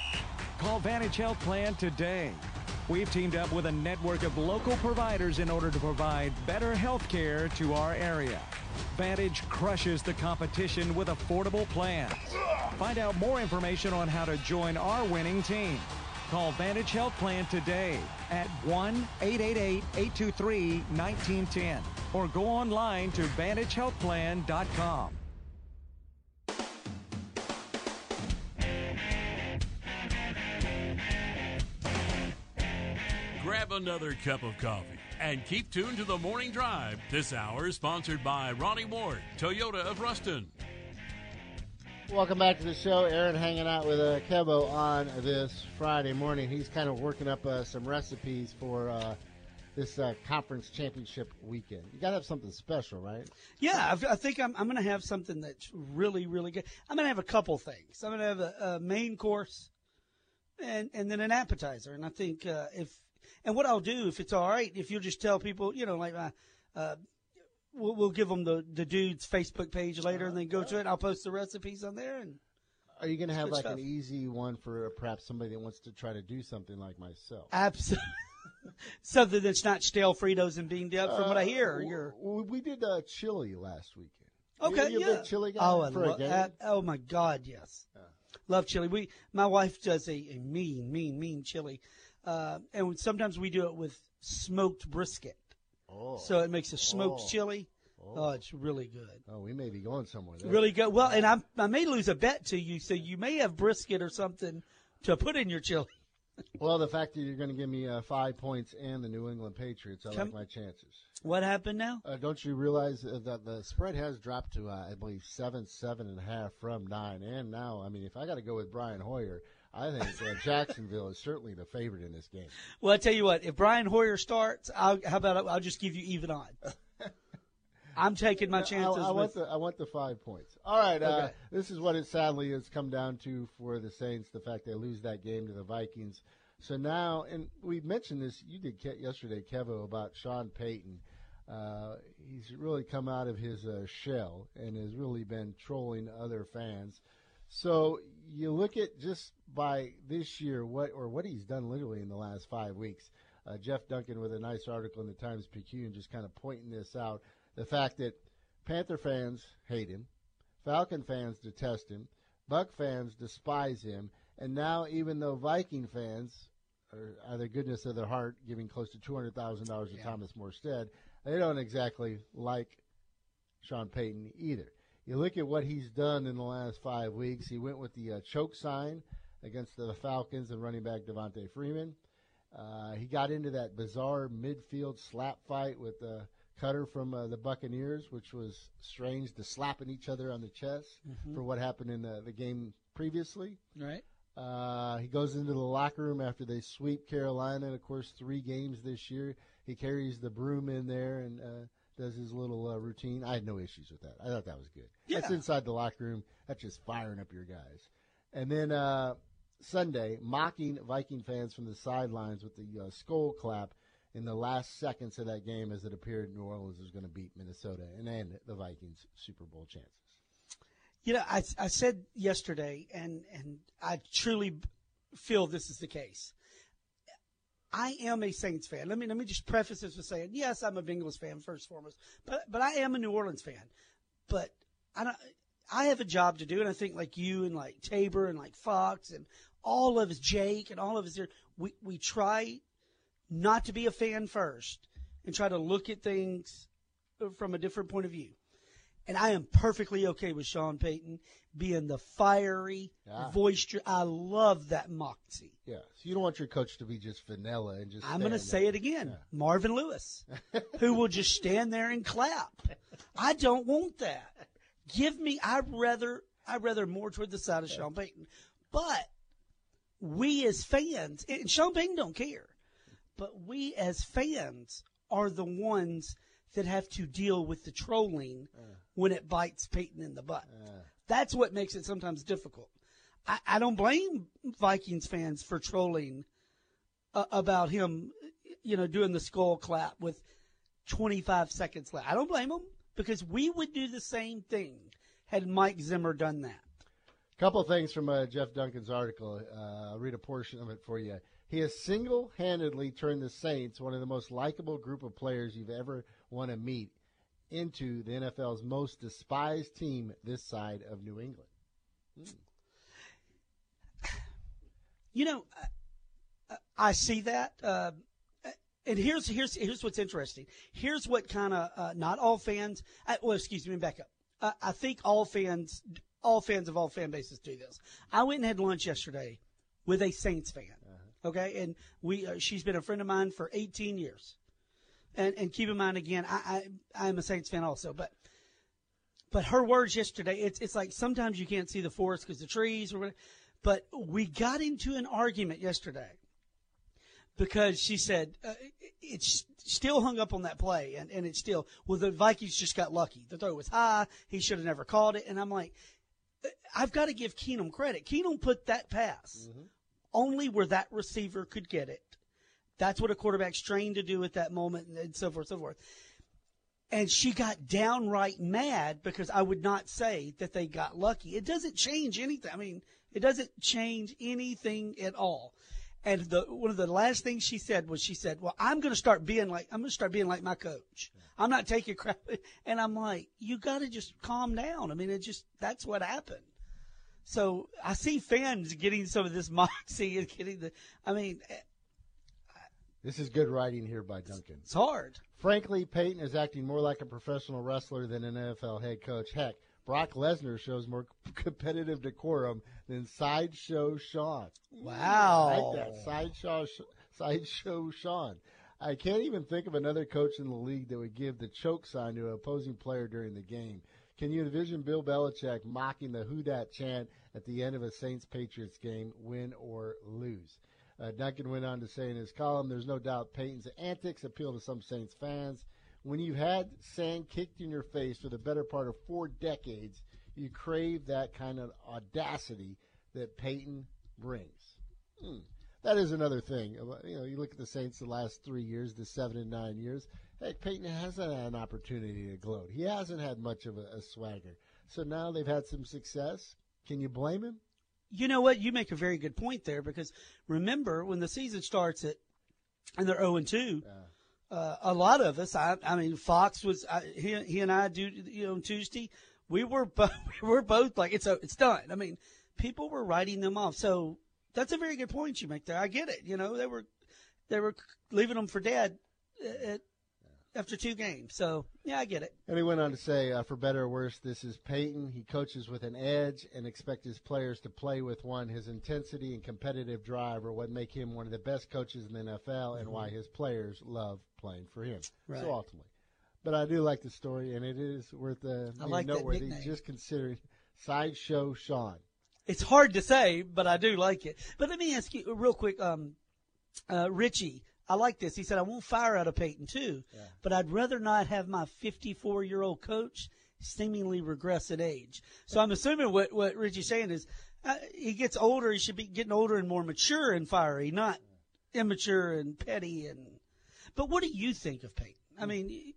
Speaker 13: Call Vantage Health Plan today. We've teamed up with a network of local providers in order to provide better health care to our area. Vantage crushes the competition with affordable plans. Find out more information on how to join our winning team. Call Vantage Health Plan today at 1 888 823 1910 or go online to VantageHealthPlan.com.
Speaker 10: Grab another cup of coffee and keep tuned to the morning drive. This hour is sponsored by Ronnie Ward, Toyota of Ruston.
Speaker 2: Welcome back to the show. Aaron hanging out with uh, Kevo on this Friday morning. He's kind of working up uh, some recipes for uh, this uh, conference championship weekend. You got to have something special, right?
Speaker 3: Yeah, I've- I think I'm, I'm going to have something that's really, really good. I'm going to have a couple things. I'm going to have a, a main course and and then an appetizer. And I think uh, if and what I'll do if it's all right, if you'll just tell people, you know, like uh, uh, we'll, we'll give them the the dude's Facebook page later, and then go to it. I'll post the recipes on there, and
Speaker 2: Are you going to have like
Speaker 3: stuff.
Speaker 2: an easy one for uh, perhaps somebody that wants to try to do something like myself?
Speaker 3: absolutely <laughs> something that's not stale Fritos and bean dip. From what I
Speaker 2: Uh,
Speaker 3: hear,
Speaker 2: w-
Speaker 3: you're
Speaker 2: w- We did uh, chili last weekend.
Speaker 3: Okay,
Speaker 2: you,
Speaker 3: yeah.
Speaker 2: big chili guy
Speaker 3: Oh,
Speaker 2: for a
Speaker 3: lo- uh, oh my God, yes. Love chili. We, my wife does a, a mean, mean, mean chili, uh, and sometimes we do it with smoked brisket.
Speaker 2: Oh.
Speaker 3: So it makes a smoked
Speaker 2: Oh.
Speaker 3: chili. Oh. it's really good.
Speaker 2: Oh, we may be going somewhere. There.
Speaker 3: Really good. Well, and I, I may lose a bet to you, so you may have brisket or something to put in your chili. <laughs>
Speaker 2: Well, the fact that you're going to give me uh, five points and the New England Patriots, I
Speaker 3: Come-
Speaker 2: like my chances.
Speaker 3: What happened now?
Speaker 2: Uh, don't you realize uh, that the spread has dropped to, uh, I believe, seven, seven and a half from nine, and now, I mean, if I got to go with Brian Hoyer, I think uh, Jacksonville is certainly the favorite in this game.
Speaker 3: Well, I tell you what, if Brian Hoyer starts, I'll, how about I'll just give you even odds. <laughs> I'm taking my chances.
Speaker 2: I, want
Speaker 3: with,
Speaker 2: the I want the five points. All right, uh, this is what it sadly has come down to for the Saints: the fact they lose that game to the Vikings. So now, and we mentioned this. You did yesterday, Kevo, about Sean Payton. Uh, he's really come out of his uh, shell and has really been trolling other fans. So you look at just by this year, what or what he's done literally in the last five weeks. Uh, Jeff Duncan with a nice article in the Times Picayune, just kind of pointing this out: the fact that Panther fans hate him, Falcon fans detest him, Buck fans despise him, and now even though Viking fans are out of the goodness of their heart giving close to two hundred thousand dollars to Thomas Morstead, they don't exactly like Sean Payton either. You look at what he's done in the last five weeks. He went with the uh, choke sign against the Falcons and running back Devonta Freeman. Uh, he got into that bizarre midfield slap fight with the cutter from uh, the Buccaneers, which was strange to slapping each other on the chest
Speaker 3: Mhm.
Speaker 2: for what happened in the, the game previously.
Speaker 3: right?
Speaker 2: Uh, he goes into the locker room after they sweep Carolina. And of course, three games this year. He carries the broom in there and uh, does his little uh, routine. I had no issues with that. I thought that was good.
Speaker 3: Yeah.
Speaker 2: That's inside the locker room. That's just firing up your guys. And then uh, Sunday, mocking Viking fans from the sidelines with the uh, skull clap in the last seconds of that game as it appeared New Orleans was going to beat Minnesota and end the Vikings' Super Bowl chances.
Speaker 3: You know, I, I said yesterday, and, and I truly feel this is the case. I am a Saints fan. Let me let me just preface this with saying, yes, I'm a Bengals fan first and foremost, but but I am a New Orleans fan. But I don't, I have a job to do, and I think like you and like Tabor and like Fox and all of us, Jake and all of us here, we we try not to be a fan first and try to look at things from a different point of view. And I am perfectly okay with Sean Payton being the fiery
Speaker 2: Yeah.
Speaker 3: voice. I love that moxie.
Speaker 2: Yeah, so you don't want your coach to be just vanilla and just.
Speaker 3: I'm going to say it again. Marvin Lewis, <laughs> who will just stand there and clap. I don't want that. Give me. I'd rather. I'd rather more toward the side of Sean Payton. But we as fans, and Sean Payton don't care, but we as fans are the ones that have to deal with the trolling when it bites Payton in the butt. That's what makes it sometimes difficult. I, I don't blame Vikings fans for trolling uh, about him, you know, doing the skull clap with 25 seconds left. I don't blame them because we would do the same thing had Mike Zimmer done that.
Speaker 2: A Couple things from uh, Jeff Duncan's article. Uh, I'll read a portion of it for you. He has single-handedly turned the Saints, one of the most likable group of players you've ever want to meet, into the NFL's most despised team this side of New England. Hmm.
Speaker 3: You know, I, I see that. Uh, and here's here's here's what's interesting. Here's what kind of uh, not all fans. Uh, well, excuse me, back up. Uh, I think all fans, all fans of all fan bases do this. I went and had lunch yesterday with a Saints fan. Okay, and we uh, she's been a friend of mine for 18 years. And and keep in mind again, I, I I'm a Saints fan also, but but her words yesterday, it's it's like sometimes you can't see the forest because the trees or whatever. But we got into an argument yesterday because she said uh, it's still hung up on that play, and, and it's still well the Vikings just got lucky. The throw was high; he should have never called it. And I'm like, I've got to give Keenum credit. Keenum put that pass only where that receiver could get it. That's what a quarterback's trained to do at that moment, and, so forth, and so forth. And she got downright mad because I would not say that they got lucky. It doesn't change anything. I mean, it doesn't change anything at all. And the one of the last things she said was she said, "Well, I'm going to start being like I'm going to start being like my coach. I'm not taking crap." <laughs> And I'm like, "You got to just calm down." I mean, it just that's what happened. So I see fans getting some of this <laughs> moxie and getting the. I mean,
Speaker 2: This is good writing here by Duncan.
Speaker 3: it's hard.
Speaker 2: Frankly, Payton is acting more like a professional wrestler than an NFL head coach. Heck, Brock Lesnar shows more <laughs> competitive decorum than Sideshow Sean.
Speaker 3: Wow.
Speaker 2: I like that. Sideshow, Sideshow Sean. I can't even think of another coach in the league that would give the choke sign to an opposing player during the game. Can you envision Bill Belichick mocking the Who Dat chant at the end of a Saints Patriots game, win or lose? Uh, Duncan went on to say in his column, there's no doubt Payton's antics appeal to some Saints fans. When you've had sand kicked in your face for the better part of four decades, you crave that kind of audacity that Payton brings. Hmm. That is another thing. You know, you look at the Saints the last three years, the seven and nine years. Heck, Payton hasn't had an opportunity to gloat. He hasn't had much of a, a swagger. So now they've had some success. Can you blame him?
Speaker 3: You know what? You make a very good point there because remember when the season starts at and they're zero and two. Uh, a lot of us, I, I mean, Fox was I, he, he and I do you know on Tuesday. We were both, <laughs> we were both like it's a, it's done. I mean, people were writing them off. So that's a very good point you make there. I get it. You know, they were they were leaving them for dead at, after two games. So yeah, I get it.
Speaker 2: And he went on to say, uh, for better or worse, this is Payton. He coaches with an edge and expects his players to play with one. His intensity and competitive drive are what make him one of the best coaches in the NFL and why his players love playing for him.
Speaker 3: Right.
Speaker 2: So ultimately. But I do like the story, and it is worth uh,
Speaker 3: I like
Speaker 2: noteworthy.
Speaker 3: nickname.
Speaker 2: Just considering Sideshow Sean.
Speaker 3: It's hard to say, but I do like it. But let me ask you real quick, um, uh, Richie. I like this. He said, I won't fire out of Payton too, but I'd rather not have my 54 year old coach seemingly regress in age. So I'm assuming what, what Richie's saying is uh, he gets older. He should be getting older and more mature and fiery, not immature and petty. And But what do you think of Payton? I mean,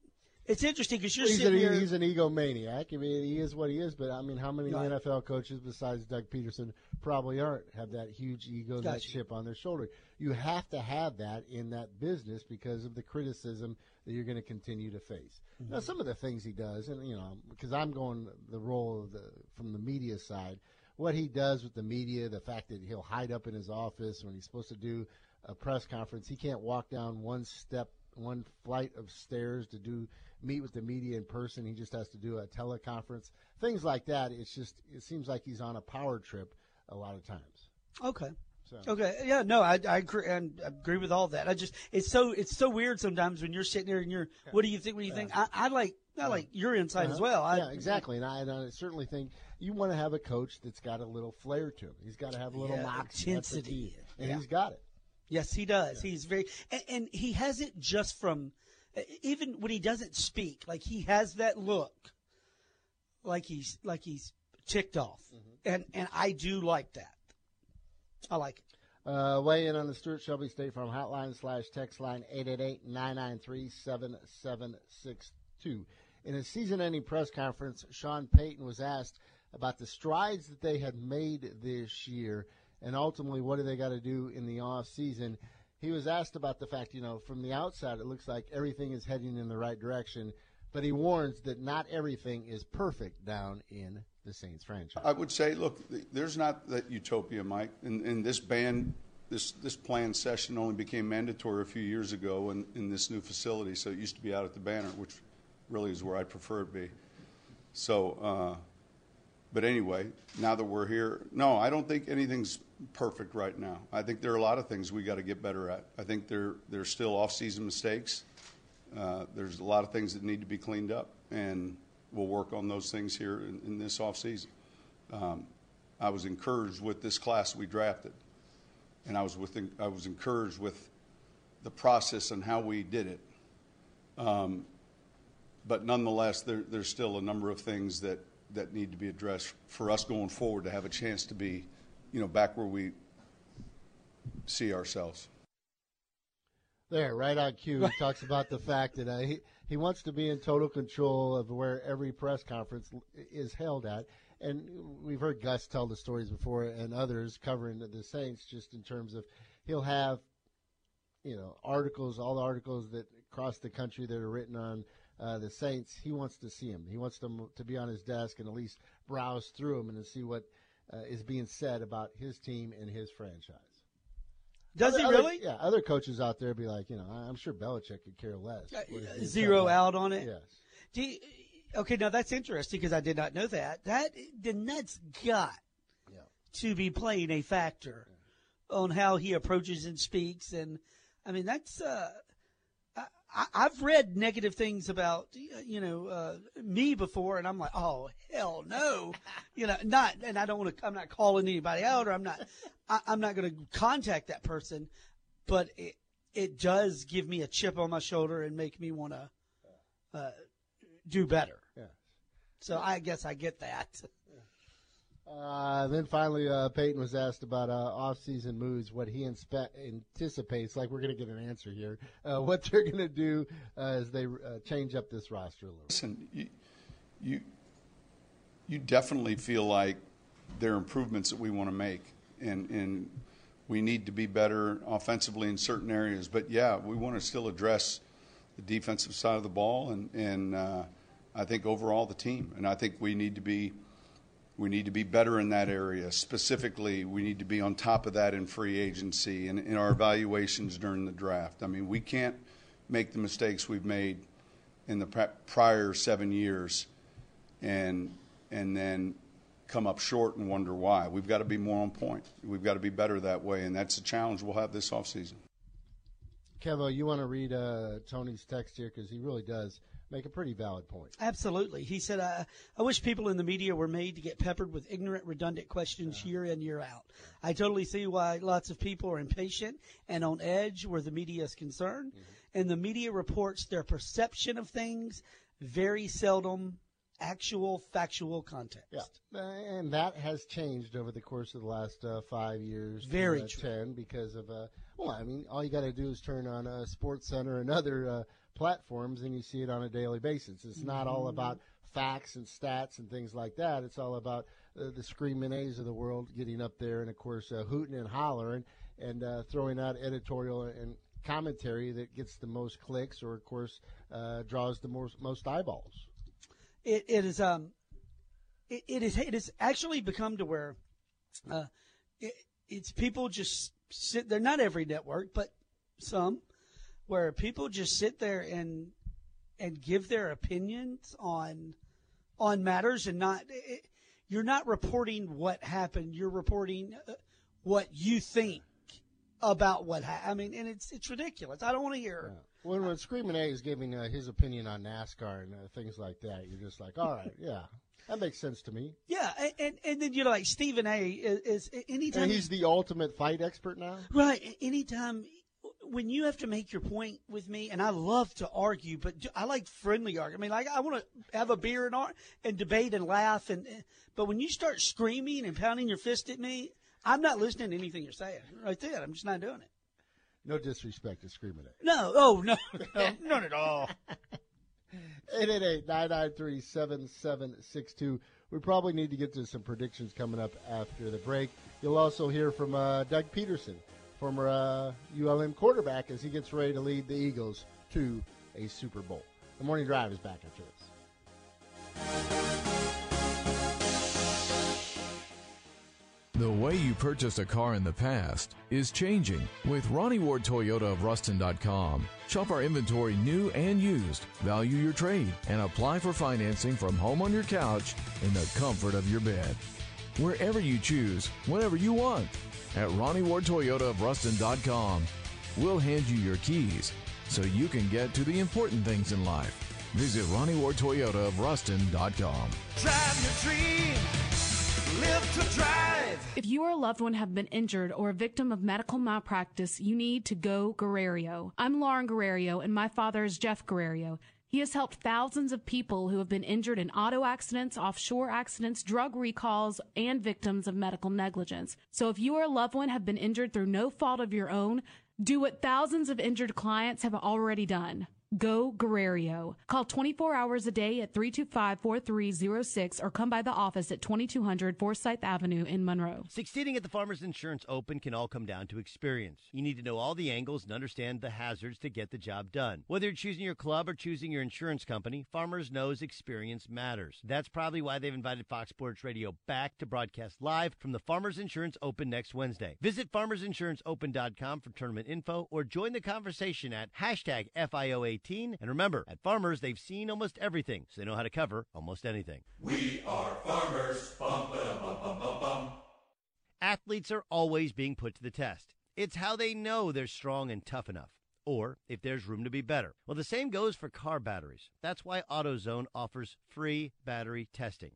Speaker 3: it's interesting because you're
Speaker 2: He's,
Speaker 3: sitting
Speaker 2: an,
Speaker 3: here.
Speaker 2: he's an egomaniac. I mean, he is what he is. But I mean, how many
Speaker 3: Right.
Speaker 2: NFL coaches besides Doug Pederson probably aren't have that huge ego, that chip on their shoulder? You have to have that in that business because of the criticism that you're going to continue to face. Now, mm-hmm. some of the things he does, and you know, because I'm going the role of the from the media side, what he does with the media, the fact that he'll hide up in his office when he's supposed to do a press conference, he can't walk down one step, one flight of stairs to do meet with the media in person. He just has to do a teleconference, things like that. It's just it seems like he's on a power trip a lot of times.
Speaker 3: Okay.
Speaker 2: So.
Speaker 3: Okay. Yeah. No, I, I agree and I agree with all that. I just it's so it's so weird sometimes when you're sitting there and you're what do you think? What do you think? I, I like I like your insight as
Speaker 2: Uh-huh.
Speaker 3: well. I,
Speaker 2: yeah, exactly. And I, and I certainly think you want to have a coach that's got a little flair to him. He's got to have a little
Speaker 3: Yeah,
Speaker 2: moxie.
Speaker 3: Intensity.
Speaker 2: And
Speaker 3: Yeah.
Speaker 2: he's got it.
Speaker 3: Yes, he does. He's very and, and he has it just from even when he doesn't speak. Like he has that look, like he's like he's ticked off, and and I do like that. I like it.
Speaker 2: Uh, weigh in on the Stuart Shelby State Farm hotline slash text line 888-993-7762. In a season-ending press conference, Sean Payton was asked about the strides that they had made this year and ultimately what do they got to do in the off season. He was asked about the fact, you know, from the outside it looks like everything is heading in the right direction, but he warns that not everything is perfect down in the Saints franchise.
Speaker 14: I would say, look, there's not that utopia, Mike. And, this band this this planned session only became mandatory a few years ago in, in this new facility. So it used to be out at the Banner, which really is where I prefer it be. So, uh, but anyway, now that we're here, no, I don't think anything's perfect right now. I think there are a lot of things we got to get better at. I think there there's still off-season mistakes. Uh, there's a lot of things that need to be cleaned up, and we'll work on those things here in, in this off-season. Um, I was encouraged with this class we drafted, and I was with I was encouraged with the process and how we did it. Um, but nonetheless, there, there's still a number of things that, that need to be addressed for us going forward to have a chance to be, you know, back where we see ourselves.
Speaker 2: There, right on cue, he talks about the fact that uh, he, he wants to be in total control of where every press conference is held at. And we've heard Gus tell the stories before and others covering the Saints just in terms of he'll have, you know, articles, all the articles that across the country that are written on uh, the Saints. He wants to see them. He wants them to be on his desk and at least browse through them and see what uh, is being said about his team and his franchise.
Speaker 3: Does
Speaker 2: other,
Speaker 3: he really?
Speaker 2: Other, yeah, other coaches out there be like, you know, I'm sure Belichick could care less.
Speaker 3: Uh, zero out on it.
Speaker 2: Yes.
Speaker 3: Do you, okay, now that's interesting because I did not know that. That then that's got
Speaker 2: yeah.
Speaker 3: to be playing a factor yeah. on how he approaches and speaks, and I mean that's. Uh, I've read negative things about you know uh, me before, and I'm like, oh hell no, <laughs> you know, not, and I don't want to. I'm not calling anybody out, or I'm not. I, I'm not going to contact that person, but it it does give me a chip on my shoulder and make me want to uh, do better.
Speaker 2: Yeah.
Speaker 3: So I guess I get that.
Speaker 2: Uh, then finally, uh, Payton was asked about uh, off-season moves, what he inspe- anticipates. Like we're going to get an answer here. Uh, <laughs> what they're going to do uh, as they uh, change up this roster a little.
Speaker 14: Listen, you, you, you definitely feel like there are improvements that we want to make, and and we need to be better offensively in certain areas. But yeah, we want to still address the defensive side of the ball, and and I think overall the team, and I think we need to be we need to be better in that area. Specifically, we need to be on top of that in free agency and in our evaluations during the draft. I mean, we can't make the mistakes we've made in the prior seven years and and then come up short and wonder why. We've got to be more on point. We've got to be better that way, and that's a challenge we'll have this offseason.
Speaker 2: Kevo, you want to read uh, Tony's text here because he really does – make a pretty valid point.
Speaker 3: Absolutely. He said, uh, I wish people in the media were made to get peppered with ignorant, redundant questions year in, year out. I totally see why lots of people are impatient and on edge where the media is concerned. Mm-hmm. And the media reports their perception of things, very seldom actual factual context.
Speaker 2: Yeah, and that has changed over the course of the last uh, five years.
Speaker 3: Very
Speaker 2: uh,
Speaker 3: true.
Speaker 2: Ten because of uh, well, I mean, all you got to do is turn on uh, Sports Center and other uh, platforms and you see it on a daily basis. It's not all
Speaker 3: Mm-hmm.
Speaker 2: about facts and stats and things like that. It's all about uh, the screaming A's of the world getting up there and, of course, uh, hooting and hollering and uh, throwing out editorial and commentary that gets the most clicks or, of course, uh, draws the most, most eyeballs.
Speaker 3: It, it is um, it, it is it has actually become to where, uh, it, it's people just sit. They're not every network, but some where people just sit there and and give their opinions on on matters and not it, you're not reporting what happened you're reporting uh, what you think about what happened i mean and it's it's ridiculous i don't want to hear
Speaker 2: yeah. when when screaming a is giving uh, his opinion on nascar and uh, things like that you're just like all right yeah that makes sense to me.
Speaker 3: Yeah, and and, and then you know, like Stephen A. is, is anytime
Speaker 2: and he's the ultimate fight expert now.
Speaker 3: Right. Anytime when you have to make your point with me, and I love to argue, but I like friendly argument. I mean, like I want to have a beer and and debate and laugh, and but when you start screaming and pounding your fist at me, I'm not listening to anything you're saying. Right there, I'm just not doing it.
Speaker 2: No disrespect to screaming at.
Speaker 3: No, oh no, <laughs> no none at all.
Speaker 2: 888-993-7762. We probably need to get to some predictions coming up after the break. You'll also hear from uh, Doug Pederson, former uh, ULM quarterback, as he gets ready to lead the Eagles to a Super Bowl. The Morning Drive is back after this.
Speaker 4: The way you purchased a car in the past is changing with Ronnie Ward Toyota of Ruston.com. Shop our inventory new and used, value your trade, and apply for financing from home on your couch in the comfort of your bed. Wherever you choose, whenever you want. At Ronnie Ward Toyota of Ruston.com, we'll hand you your keys so you can get to the important things in life. Visit Ronnie Ward Toyota of Ruston.com.
Speaker 5: Drive your dream. Live to drive.
Speaker 7: If you or a loved one have been injured or a victim of medical malpractice, you need to go Guerrero. I'm Lauren Guerrero, and my father is Jeff Guerrero. He has helped thousands of people who have been injured in auto accidents, offshore accidents, drug recalls, and victims of medical negligence. So if you or a loved one have been injured through no fault of your own, do what thousands of injured clients have already done. Go Guerrero. Call 24 hours a day at 325-4306 or come by the office at 2200 Forsyth Avenue in Monroe.
Speaker 15: Succeeding at the Farmers Insurance Open can all come down to experience. You need to know all the angles and understand the hazards to get the job done. Whether you're choosing your club or choosing your insurance company, Farmers knows experience matters. That's probably why they've invited Fox Sports Radio back to broadcast live from the Farmers Insurance Open next Wednesday. Visit farmersinsuranceopen.com for tournament info or join the conversation at hashtag FIO18. And remember, at Farmers, they've seen almost everything, so they know how to cover almost anything.
Speaker 5: We are farmers. Bum, ba, bum, bum, bum, bum.
Speaker 15: Athletes are always being put to the test. It's how they know they're strong and tough enough, or if there's room to be better. Well, the same goes for car batteries. That's why AutoZone offers free battery testing.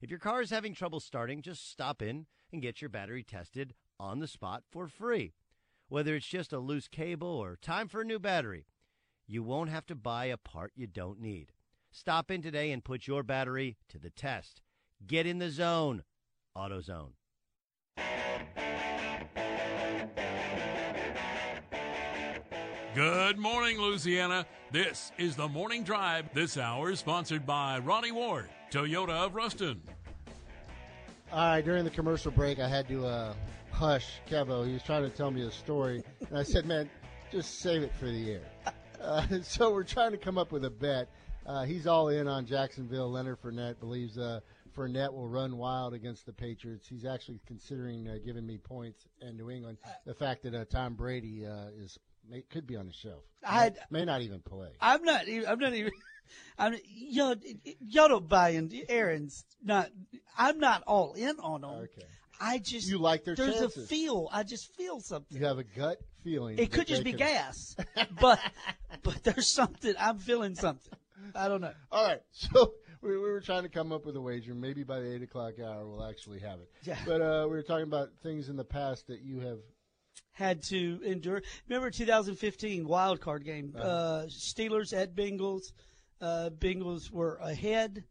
Speaker 15: If your car is having trouble starting, just stop in and get your battery tested on the spot for free. Whether it's just a loose cable or time for a new battery, you won't have to buy a part you don't need. Stop in today and put your battery to the test. Get in the zone. AutoZone.
Speaker 10: Good morning, Louisiana. This is the Morning Drive. This hour is sponsored by Ronnie Ward, Toyota of Ruston.
Speaker 2: All right, during the commercial break, I had to uh, hush Kevo. He was trying to tell me a story, and I said, "Man, just save it for the air." Uh, <laughs> so we're trying to come up with a bet. Uh, he's all in on Jacksonville. Leonard Fournette believes uh, Fournette will run wild against the Patriots. He's actually considering uh, giving me points in New England. The fact that uh, Tom Brady uh, is may, could be on the shelf.
Speaker 3: I-
Speaker 2: may not even play.
Speaker 3: I'm not. even- I'm not even. <laughs> I'm y'all. Y'all don't buy in. Aaron's not. I'm not all in on them.
Speaker 2: Okay.
Speaker 3: I just
Speaker 2: You like their
Speaker 3: There's
Speaker 2: chances.
Speaker 3: a feel. I just feel something.
Speaker 2: You have a gut feeling.
Speaker 3: It could just be
Speaker 2: can-
Speaker 3: gas, <laughs> but but there's something. I'm feeling something. I don't know.
Speaker 2: All right, <laughs> so we, we were trying to come up with a wager. Maybe by the eight o'clock hour, we'll actually have it.
Speaker 3: Yeah.
Speaker 2: But uh, we were talking about things in the past that you have.
Speaker 3: Had to endure. Remember 2015 wild card game.
Speaker 2: Uh-huh.
Speaker 3: Uh, Steelers at Bengals. Uh, Bengals were ahead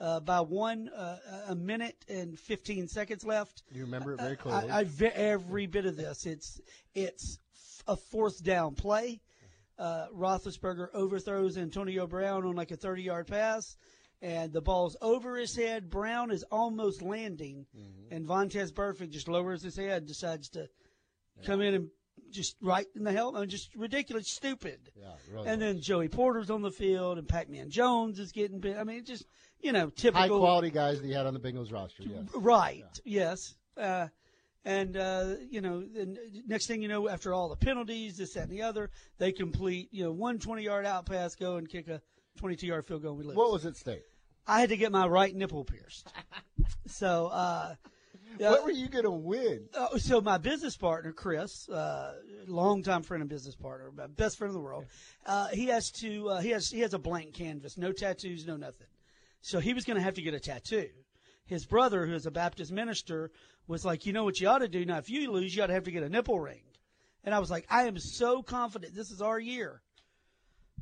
Speaker 3: uh, by one, uh, a minute and 15 seconds left.
Speaker 2: You remember it very clearly.
Speaker 3: I, I ve- every bit of this. It's it's a fourth down play. Uh, Roethlisberger overthrows Antonio Brown on like a 30 yard pass, and the ball's over his head. Brown is almost landing,
Speaker 2: Mm-hmm.
Speaker 3: and Vontaze Burfict just lowers his head, decides to come in and just right in the helmet, I mean, just ridiculous, stupid.
Speaker 2: Yeah, really
Speaker 3: and then Joey Porter's on the field, and Pac-Man Jones is getting bit. I mean, it just you know typical
Speaker 2: high quality guys that you had on the Bengals roster. Yes.
Speaker 3: Right. Yes. Uh, and uh, you know, the next thing you know, after all the penalties, this, that, and the other, they complete you know one 20 yard out pass, go and kick a 22 yard field goal. We lose.
Speaker 2: What was at stake?
Speaker 3: I had to get my right nipple pierced. <laughs> so. Uh,
Speaker 2: what were you going to win?
Speaker 3: Uh, so my business partner, Chris, uh, longtime friend and business partner, my best friend in the world, uh, he has to uh, he has he has a blank canvas, no tattoos, no nothing. So he was going to have to get a tattoo. His brother, who is a Baptist minister, was like, you know what you ought to do now? If you lose, you ought to have to get a nipple ring. And I was like, I am so confident this is our year.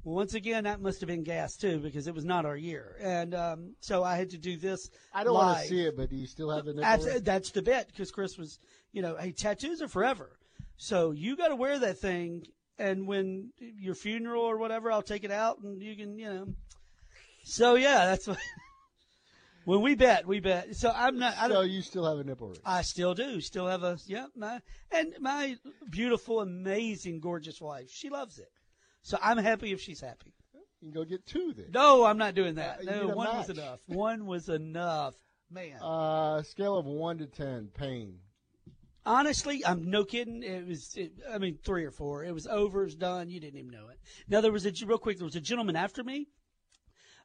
Speaker 3: Well, once again, that must have been gas too because it was not our year, and um, so I had to do this.
Speaker 2: I don't want to see it, but do you still have the nipple? Ring?
Speaker 3: that's the bet because Chris was, you know, hey, tattoos are forever, so you got to wear that thing, and when your funeral or whatever, I'll take it out and you can, you know. So yeah, that's what. <laughs> when we bet, we bet. So I'm not. I
Speaker 2: so you still have a nipple ring?
Speaker 3: I still do. Still have a yeah. My and my beautiful, amazing, gorgeous wife. She loves it. So I'm happy if she's happy.
Speaker 2: You can go get two then.
Speaker 3: No, I'm not doing that.
Speaker 2: Uh,
Speaker 3: no, one was enough. One was enough. Man.
Speaker 2: Uh, scale of one to ten, pain.
Speaker 3: Honestly, I'm no kidding. It was, it, I mean, three or four. It was over. It was done. You didn't even know it. Now there was a real quick. There was a gentleman after me,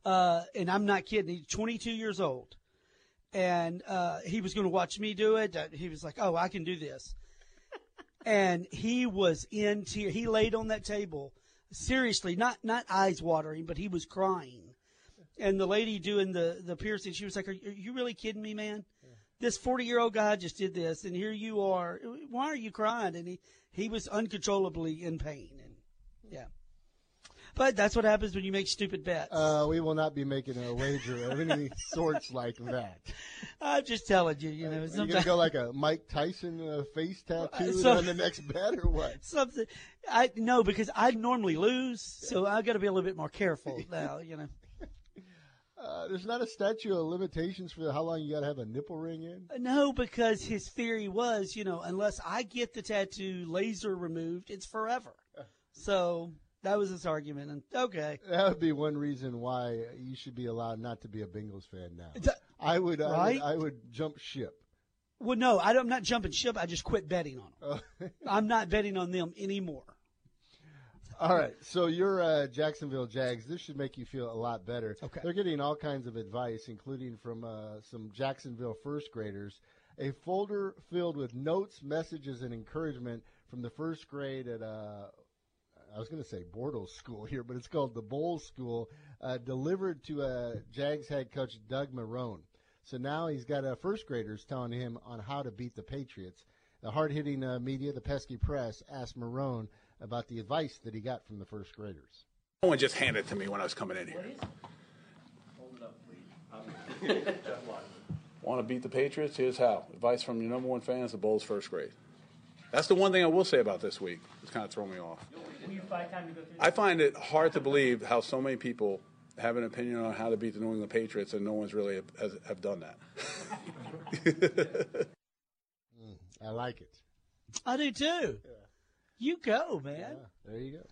Speaker 3: uh, and I'm not kidding. He's 22 years old, and uh, he was going to watch me do it. Uh, He was like, "Oh, I can do this," <laughs> and he was in tears. He laid on that table, seriously, not not eyes watering, but he was crying. And the lady doing the the piercing, she was like, "Are, you- are you really kidding me, man?" This 40 year old guy just did this, and here you are. Why are you crying? And he, he was uncontrollably in pain. And yeah. But that's what happens when you make stupid bets.
Speaker 2: Uh, we will not be making a wager of any <laughs> sorts like that.
Speaker 3: I'm just telling you, you know.
Speaker 2: Are you gonna go like a Mike Tyson uh, face tattoo
Speaker 3: so-
Speaker 2: on the next bet or what? <laughs>
Speaker 3: something. I no, because I normally lose, so I've got to be a little bit more careful now. You know. <laughs>
Speaker 2: Uh, there's not a statute of limitations for how long you got to have a nipple ring in.
Speaker 3: No, because his theory was, you know, unless I get the tattoo laser removed, it's forever. So that was his argument, and okay.
Speaker 2: That would be one reason why you should be allowed not to be a Bengals fan now.
Speaker 3: A-
Speaker 2: I would, I would, I would jump ship.
Speaker 3: Well, no, I don't, I'm not jumping ship. I just quit betting on them.
Speaker 2: Oh. <laughs>
Speaker 3: I'm not betting on them anymore.
Speaker 2: All right, so your uh, Jacksonville Jags. This should make you feel a lot better.
Speaker 3: Okay.
Speaker 2: They're getting all kinds of advice, including from uh, some Jacksonville first graders. A folder filled with notes, messages, and encouragement from the first grade at uh, I was going to say Bortles School here, but it's called the Bolles School, uh, delivered to uh, Jags head coach Doug Marrone. So now he's got uh, first graders telling him on how to beat the Patriots. The hard hitting uh, media, the pesky press, asked Marrone about the advice that he got from the first graders.
Speaker 16: Someone just handed it to me when I was coming in here. Hold it up, please. <laughs> Want to beat the Patriots? Here's how. Advice from your number one fan is the Bolles first grade. That's the one thing I will say about this week. It's kind of thrown me off. I find it hard to believe how so many people have an opinion on how to beat the New England Patriots and no one's really has, have done that. <laughs>
Speaker 2: I like it.
Speaker 3: I do too. You go, man.
Speaker 2: There you go.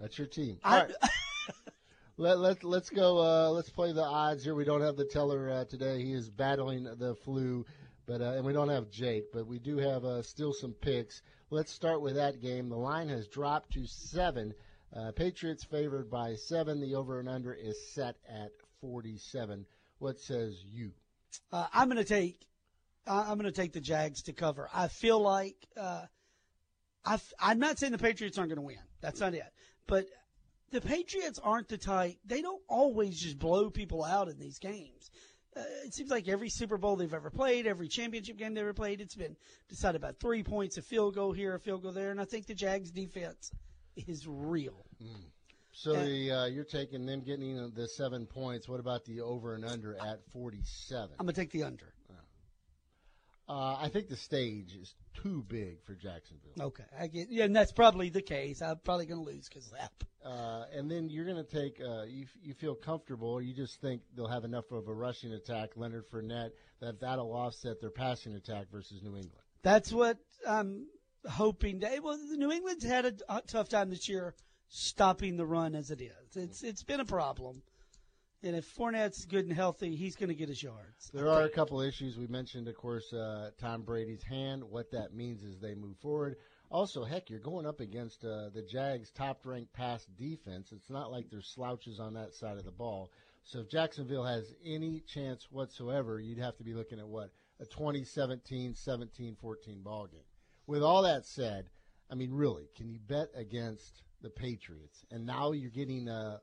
Speaker 2: That's your team.
Speaker 3: I-
Speaker 2: All right. <laughs> let, let, let's go. Uh, let's play the odds here. We don't have the teller uh, today. He is battling the flu, but uh, and we don't have Jake, but we do have uh, still some picks. Let's start with that game. The line has dropped to seven. Uh, Patriots favored by seven. The over and under is set at 47. What says you?
Speaker 3: Uh, I'm going to take. I'm going to take the Jags to cover. I feel like uh, i I'm not saying the Patriots aren't going to win. That's not it. But the Patriots aren't the type. They don't always just blow people out in these games. Uh, it seems like every Super Bowl they've ever played, every championship game they've ever played, it's been decided by three points, a field goal here, a field goal there, and I think the Jags defense is real.
Speaker 2: So
Speaker 3: Uh,
Speaker 2: the uh, you're taking them getting the seven points. What about the over and under at 47?
Speaker 3: I'm going to take the under.
Speaker 2: Uh, I think the stage is too big for Jacksonville.
Speaker 3: Okay, I get. Yeah, and that's probably the case. I'm probably going to lose because of that.
Speaker 2: Uh, and then you're going to take. Uh, you you feel comfortable. Or you just think they'll have enough of a rushing attack, Leonard Fournette, that that'll offset their passing attack versus New England.
Speaker 3: That's what I'm hoping. To, well, New England's had a, a tough time this year stopping the run as it is. It's it's been a problem. And if Fournette's good and healthy, he's going to get his yards.
Speaker 2: There are a couple issues we mentioned, of course, uh, Tom Brady's hand. What that means as they move forward. Also, heck, you're going up against uh, the Jags' top-ranked pass defense. It's not like there's slouches on that side of the ball. So if Jacksonville has any chance whatsoever, you'd have to be looking at what a 2017, 17, 14 ball game. With all that said, I mean, really, can you bet against the Patriots? And now you're getting. Uh,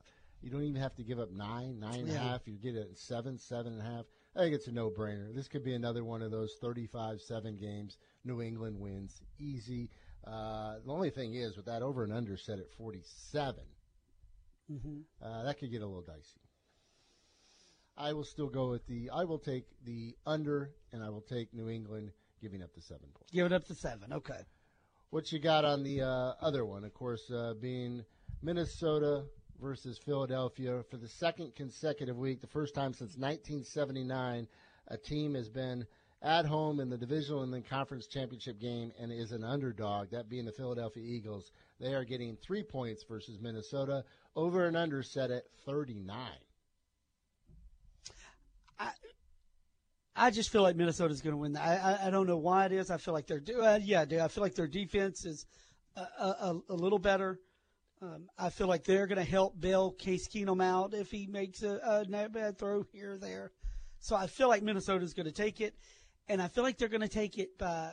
Speaker 2: you don't even have to give up nine, nine and a half.
Speaker 3: Yeah.
Speaker 2: You get it seven, seven and a half. I think it's a no-brainer. This could be another one of those 35-7 games. New England wins easy. Uh, the only thing is, with that over and under set at 47,
Speaker 3: Mm-hmm.
Speaker 2: uh, that could get a little dicey. I will still go with the. I will take the under, and I will take New England giving up the seven points.
Speaker 3: Give it up to seven. Okay.
Speaker 2: What you got on the uh, other one? Of course, uh, being Minnesota versus Philadelphia for the second consecutive week, the first time since 1979, a team has been at home in the divisional and then conference championship game and is an underdog. That being the Philadelphia Eagles. They are getting three points versus Minnesota. Over and under set at 39.
Speaker 3: I I just feel like Minnesota's going to win. I, I I don't know why it is. I feel like they're uh, yeah, I feel like their defense is a, a, a little better. Um, I feel like they're going to help bail Case Keenum out if he makes a, a not bad throw here or there. So I feel like Minnesota's going to take it, and I feel like they're going to take it by.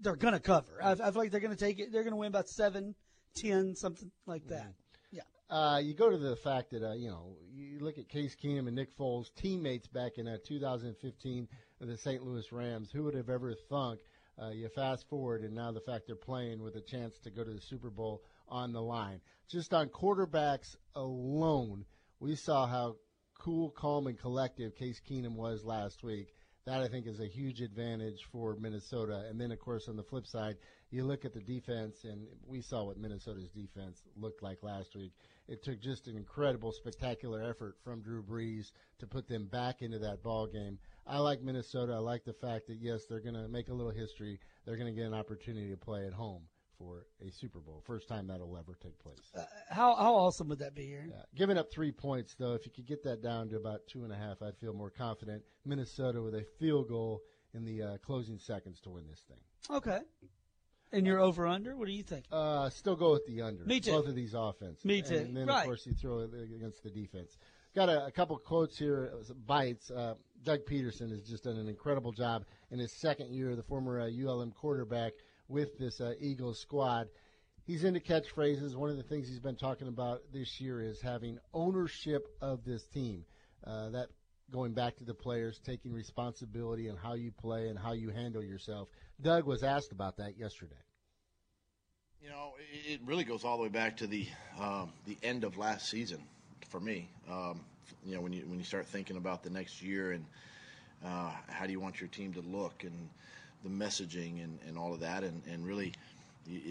Speaker 3: They're going to cover. I, I feel like they're going to take it. They're going to win about seven, ten, something like that. Yeah.
Speaker 2: Uh, you go to the fact that uh, you know you look at Case Keenum and Nick Foles, teammates back in uh, 2015 with the St. Louis Rams. Who would have ever thunk? Uh, you fast forward, and now the fact they're playing with a chance to go to the Super Bowl on the line. Just on quarterbacks alone, we saw how cool, calm, and collective Case Keenum was last week. That I think is a huge advantage for Minnesota. And then, of course, on the flip side, you look at the defense, and we saw what Minnesota's defense looked like last week. It took just an incredible, spectacular effort from Drew Brees to put them back into that ball game. I like Minnesota. I like the fact that yes, they're going to make a little history. They're going to get an opportunity to play at home for a Super Bowl. First time that'll ever take place.
Speaker 3: Uh, how how awesome would that be, Aaron?
Speaker 2: Yeah. Giving up three points though, if you could get that down to about two and a half, I'd feel more confident. Minnesota with a field goal in the uh, closing seconds to win this thing.
Speaker 3: Okay. And you're over under. What do you think?
Speaker 2: Uh, still go with the under.
Speaker 3: Me too.
Speaker 2: Both of these offenses.
Speaker 3: Me too.
Speaker 2: And then
Speaker 3: Right.
Speaker 2: of course you throw it against the defense. Got a, a couple quotes here, uh, bites. Uh, Doug Pederson has just done an incredible job in his second year, the former uh, ULM quarterback with this uh, Eagles squad. He's into catchphrases. One of the things he's been talking about this year is having ownership of this team. Uh, that going back to the players, taking responsibility and how you play and how you handle yourself. Doug was asked about that yesterday.
Speaker 17: You know, it really goes all the way back to the um, the end of last season for me. Um, you know, when you when you start thinking about the next year and uh, how do you want your team to look and the messaging and, and all of that, and, and really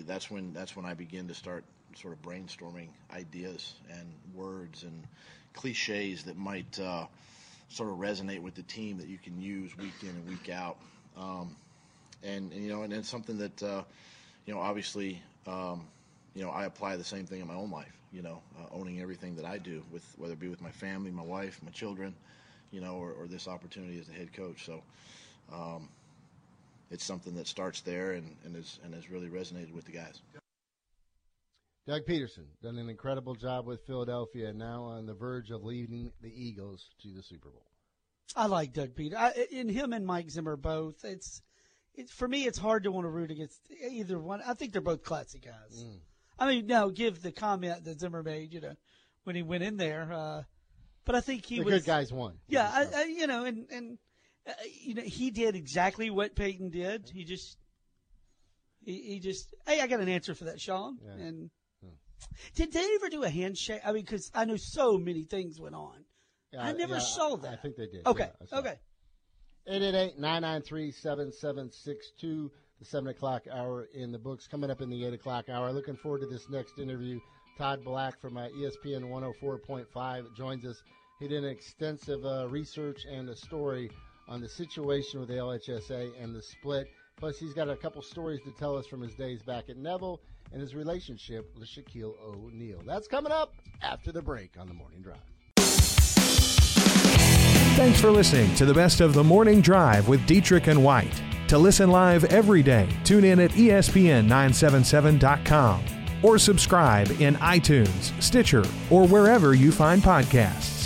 Speaker 17: that's when that's when I begin to start sort of brainstorming ideas and words and cliches that might uh, sort of resonate with the team that you can use week in and week out. Um, and, and you know, and it's something that uh, you know, obviously, um, you know, I apply the same thing in my own life. You know, uh, owning everything that I do, with whether it be with my family, my wife, my children, you know, or, or this opportunity as a head coach. So, um, it's something that starts there and, and is and has really resonated with the guys.
Speaker 2: Doug Pederson done an incredible job with Philadelphia, and now on the verge of leading the Eagles to the Super Bowl.
Speaker 3: I like Doug Peter. I, and him and Mike Zimmer both. It's it's for me. It's hard to want to root against either one. I think they're both classy guys.
Speaker 2: Mm.
Speaker 3: I mean, no, give the comment that Zimmer made, you know, when he went in there. Uh, but I think he
Speaker 2: The
Speaker 3: was
Speaker 2: good guys won.
Speaker 3: Yeah, I, I, you know, and and you know, he did exactly what Payton did. He just he, he just hey, I got an answer for that, Sean.
Speaker 2: Yeah.
Speaker 3: And did they ever do a handshake? I mean, because I know so many things went on. I never
Speaker 2: yeah,
Speaker 3: saw that.
Speaker 2: I think they did.
Speaker 3: Okay,
Speaker 2: Yeah,
Speaker 3: okay.
Speaker 2: 888-993-7762, the 7 o'clock hour in the books. Coming up in the 8 o'clock hour. Looking forward to this next interview. Todd Black from uh, ESPN 104.5 joins us. He did an extensive uh, research and a story on the situation with LHSAA and the split. Plus, he's got a couple stories to tell us from his days back at Neville and his relationship with Shaquille O'Neal. That's coming up after the break on the Morning Drive.
Speaker 1: Thanks for listening to the best of the morning drive with Dietrich and White. To listen live every day, tune in at E ESPN977.com or subscribe in iTunes, Stitcher, or wherever you find podcasts.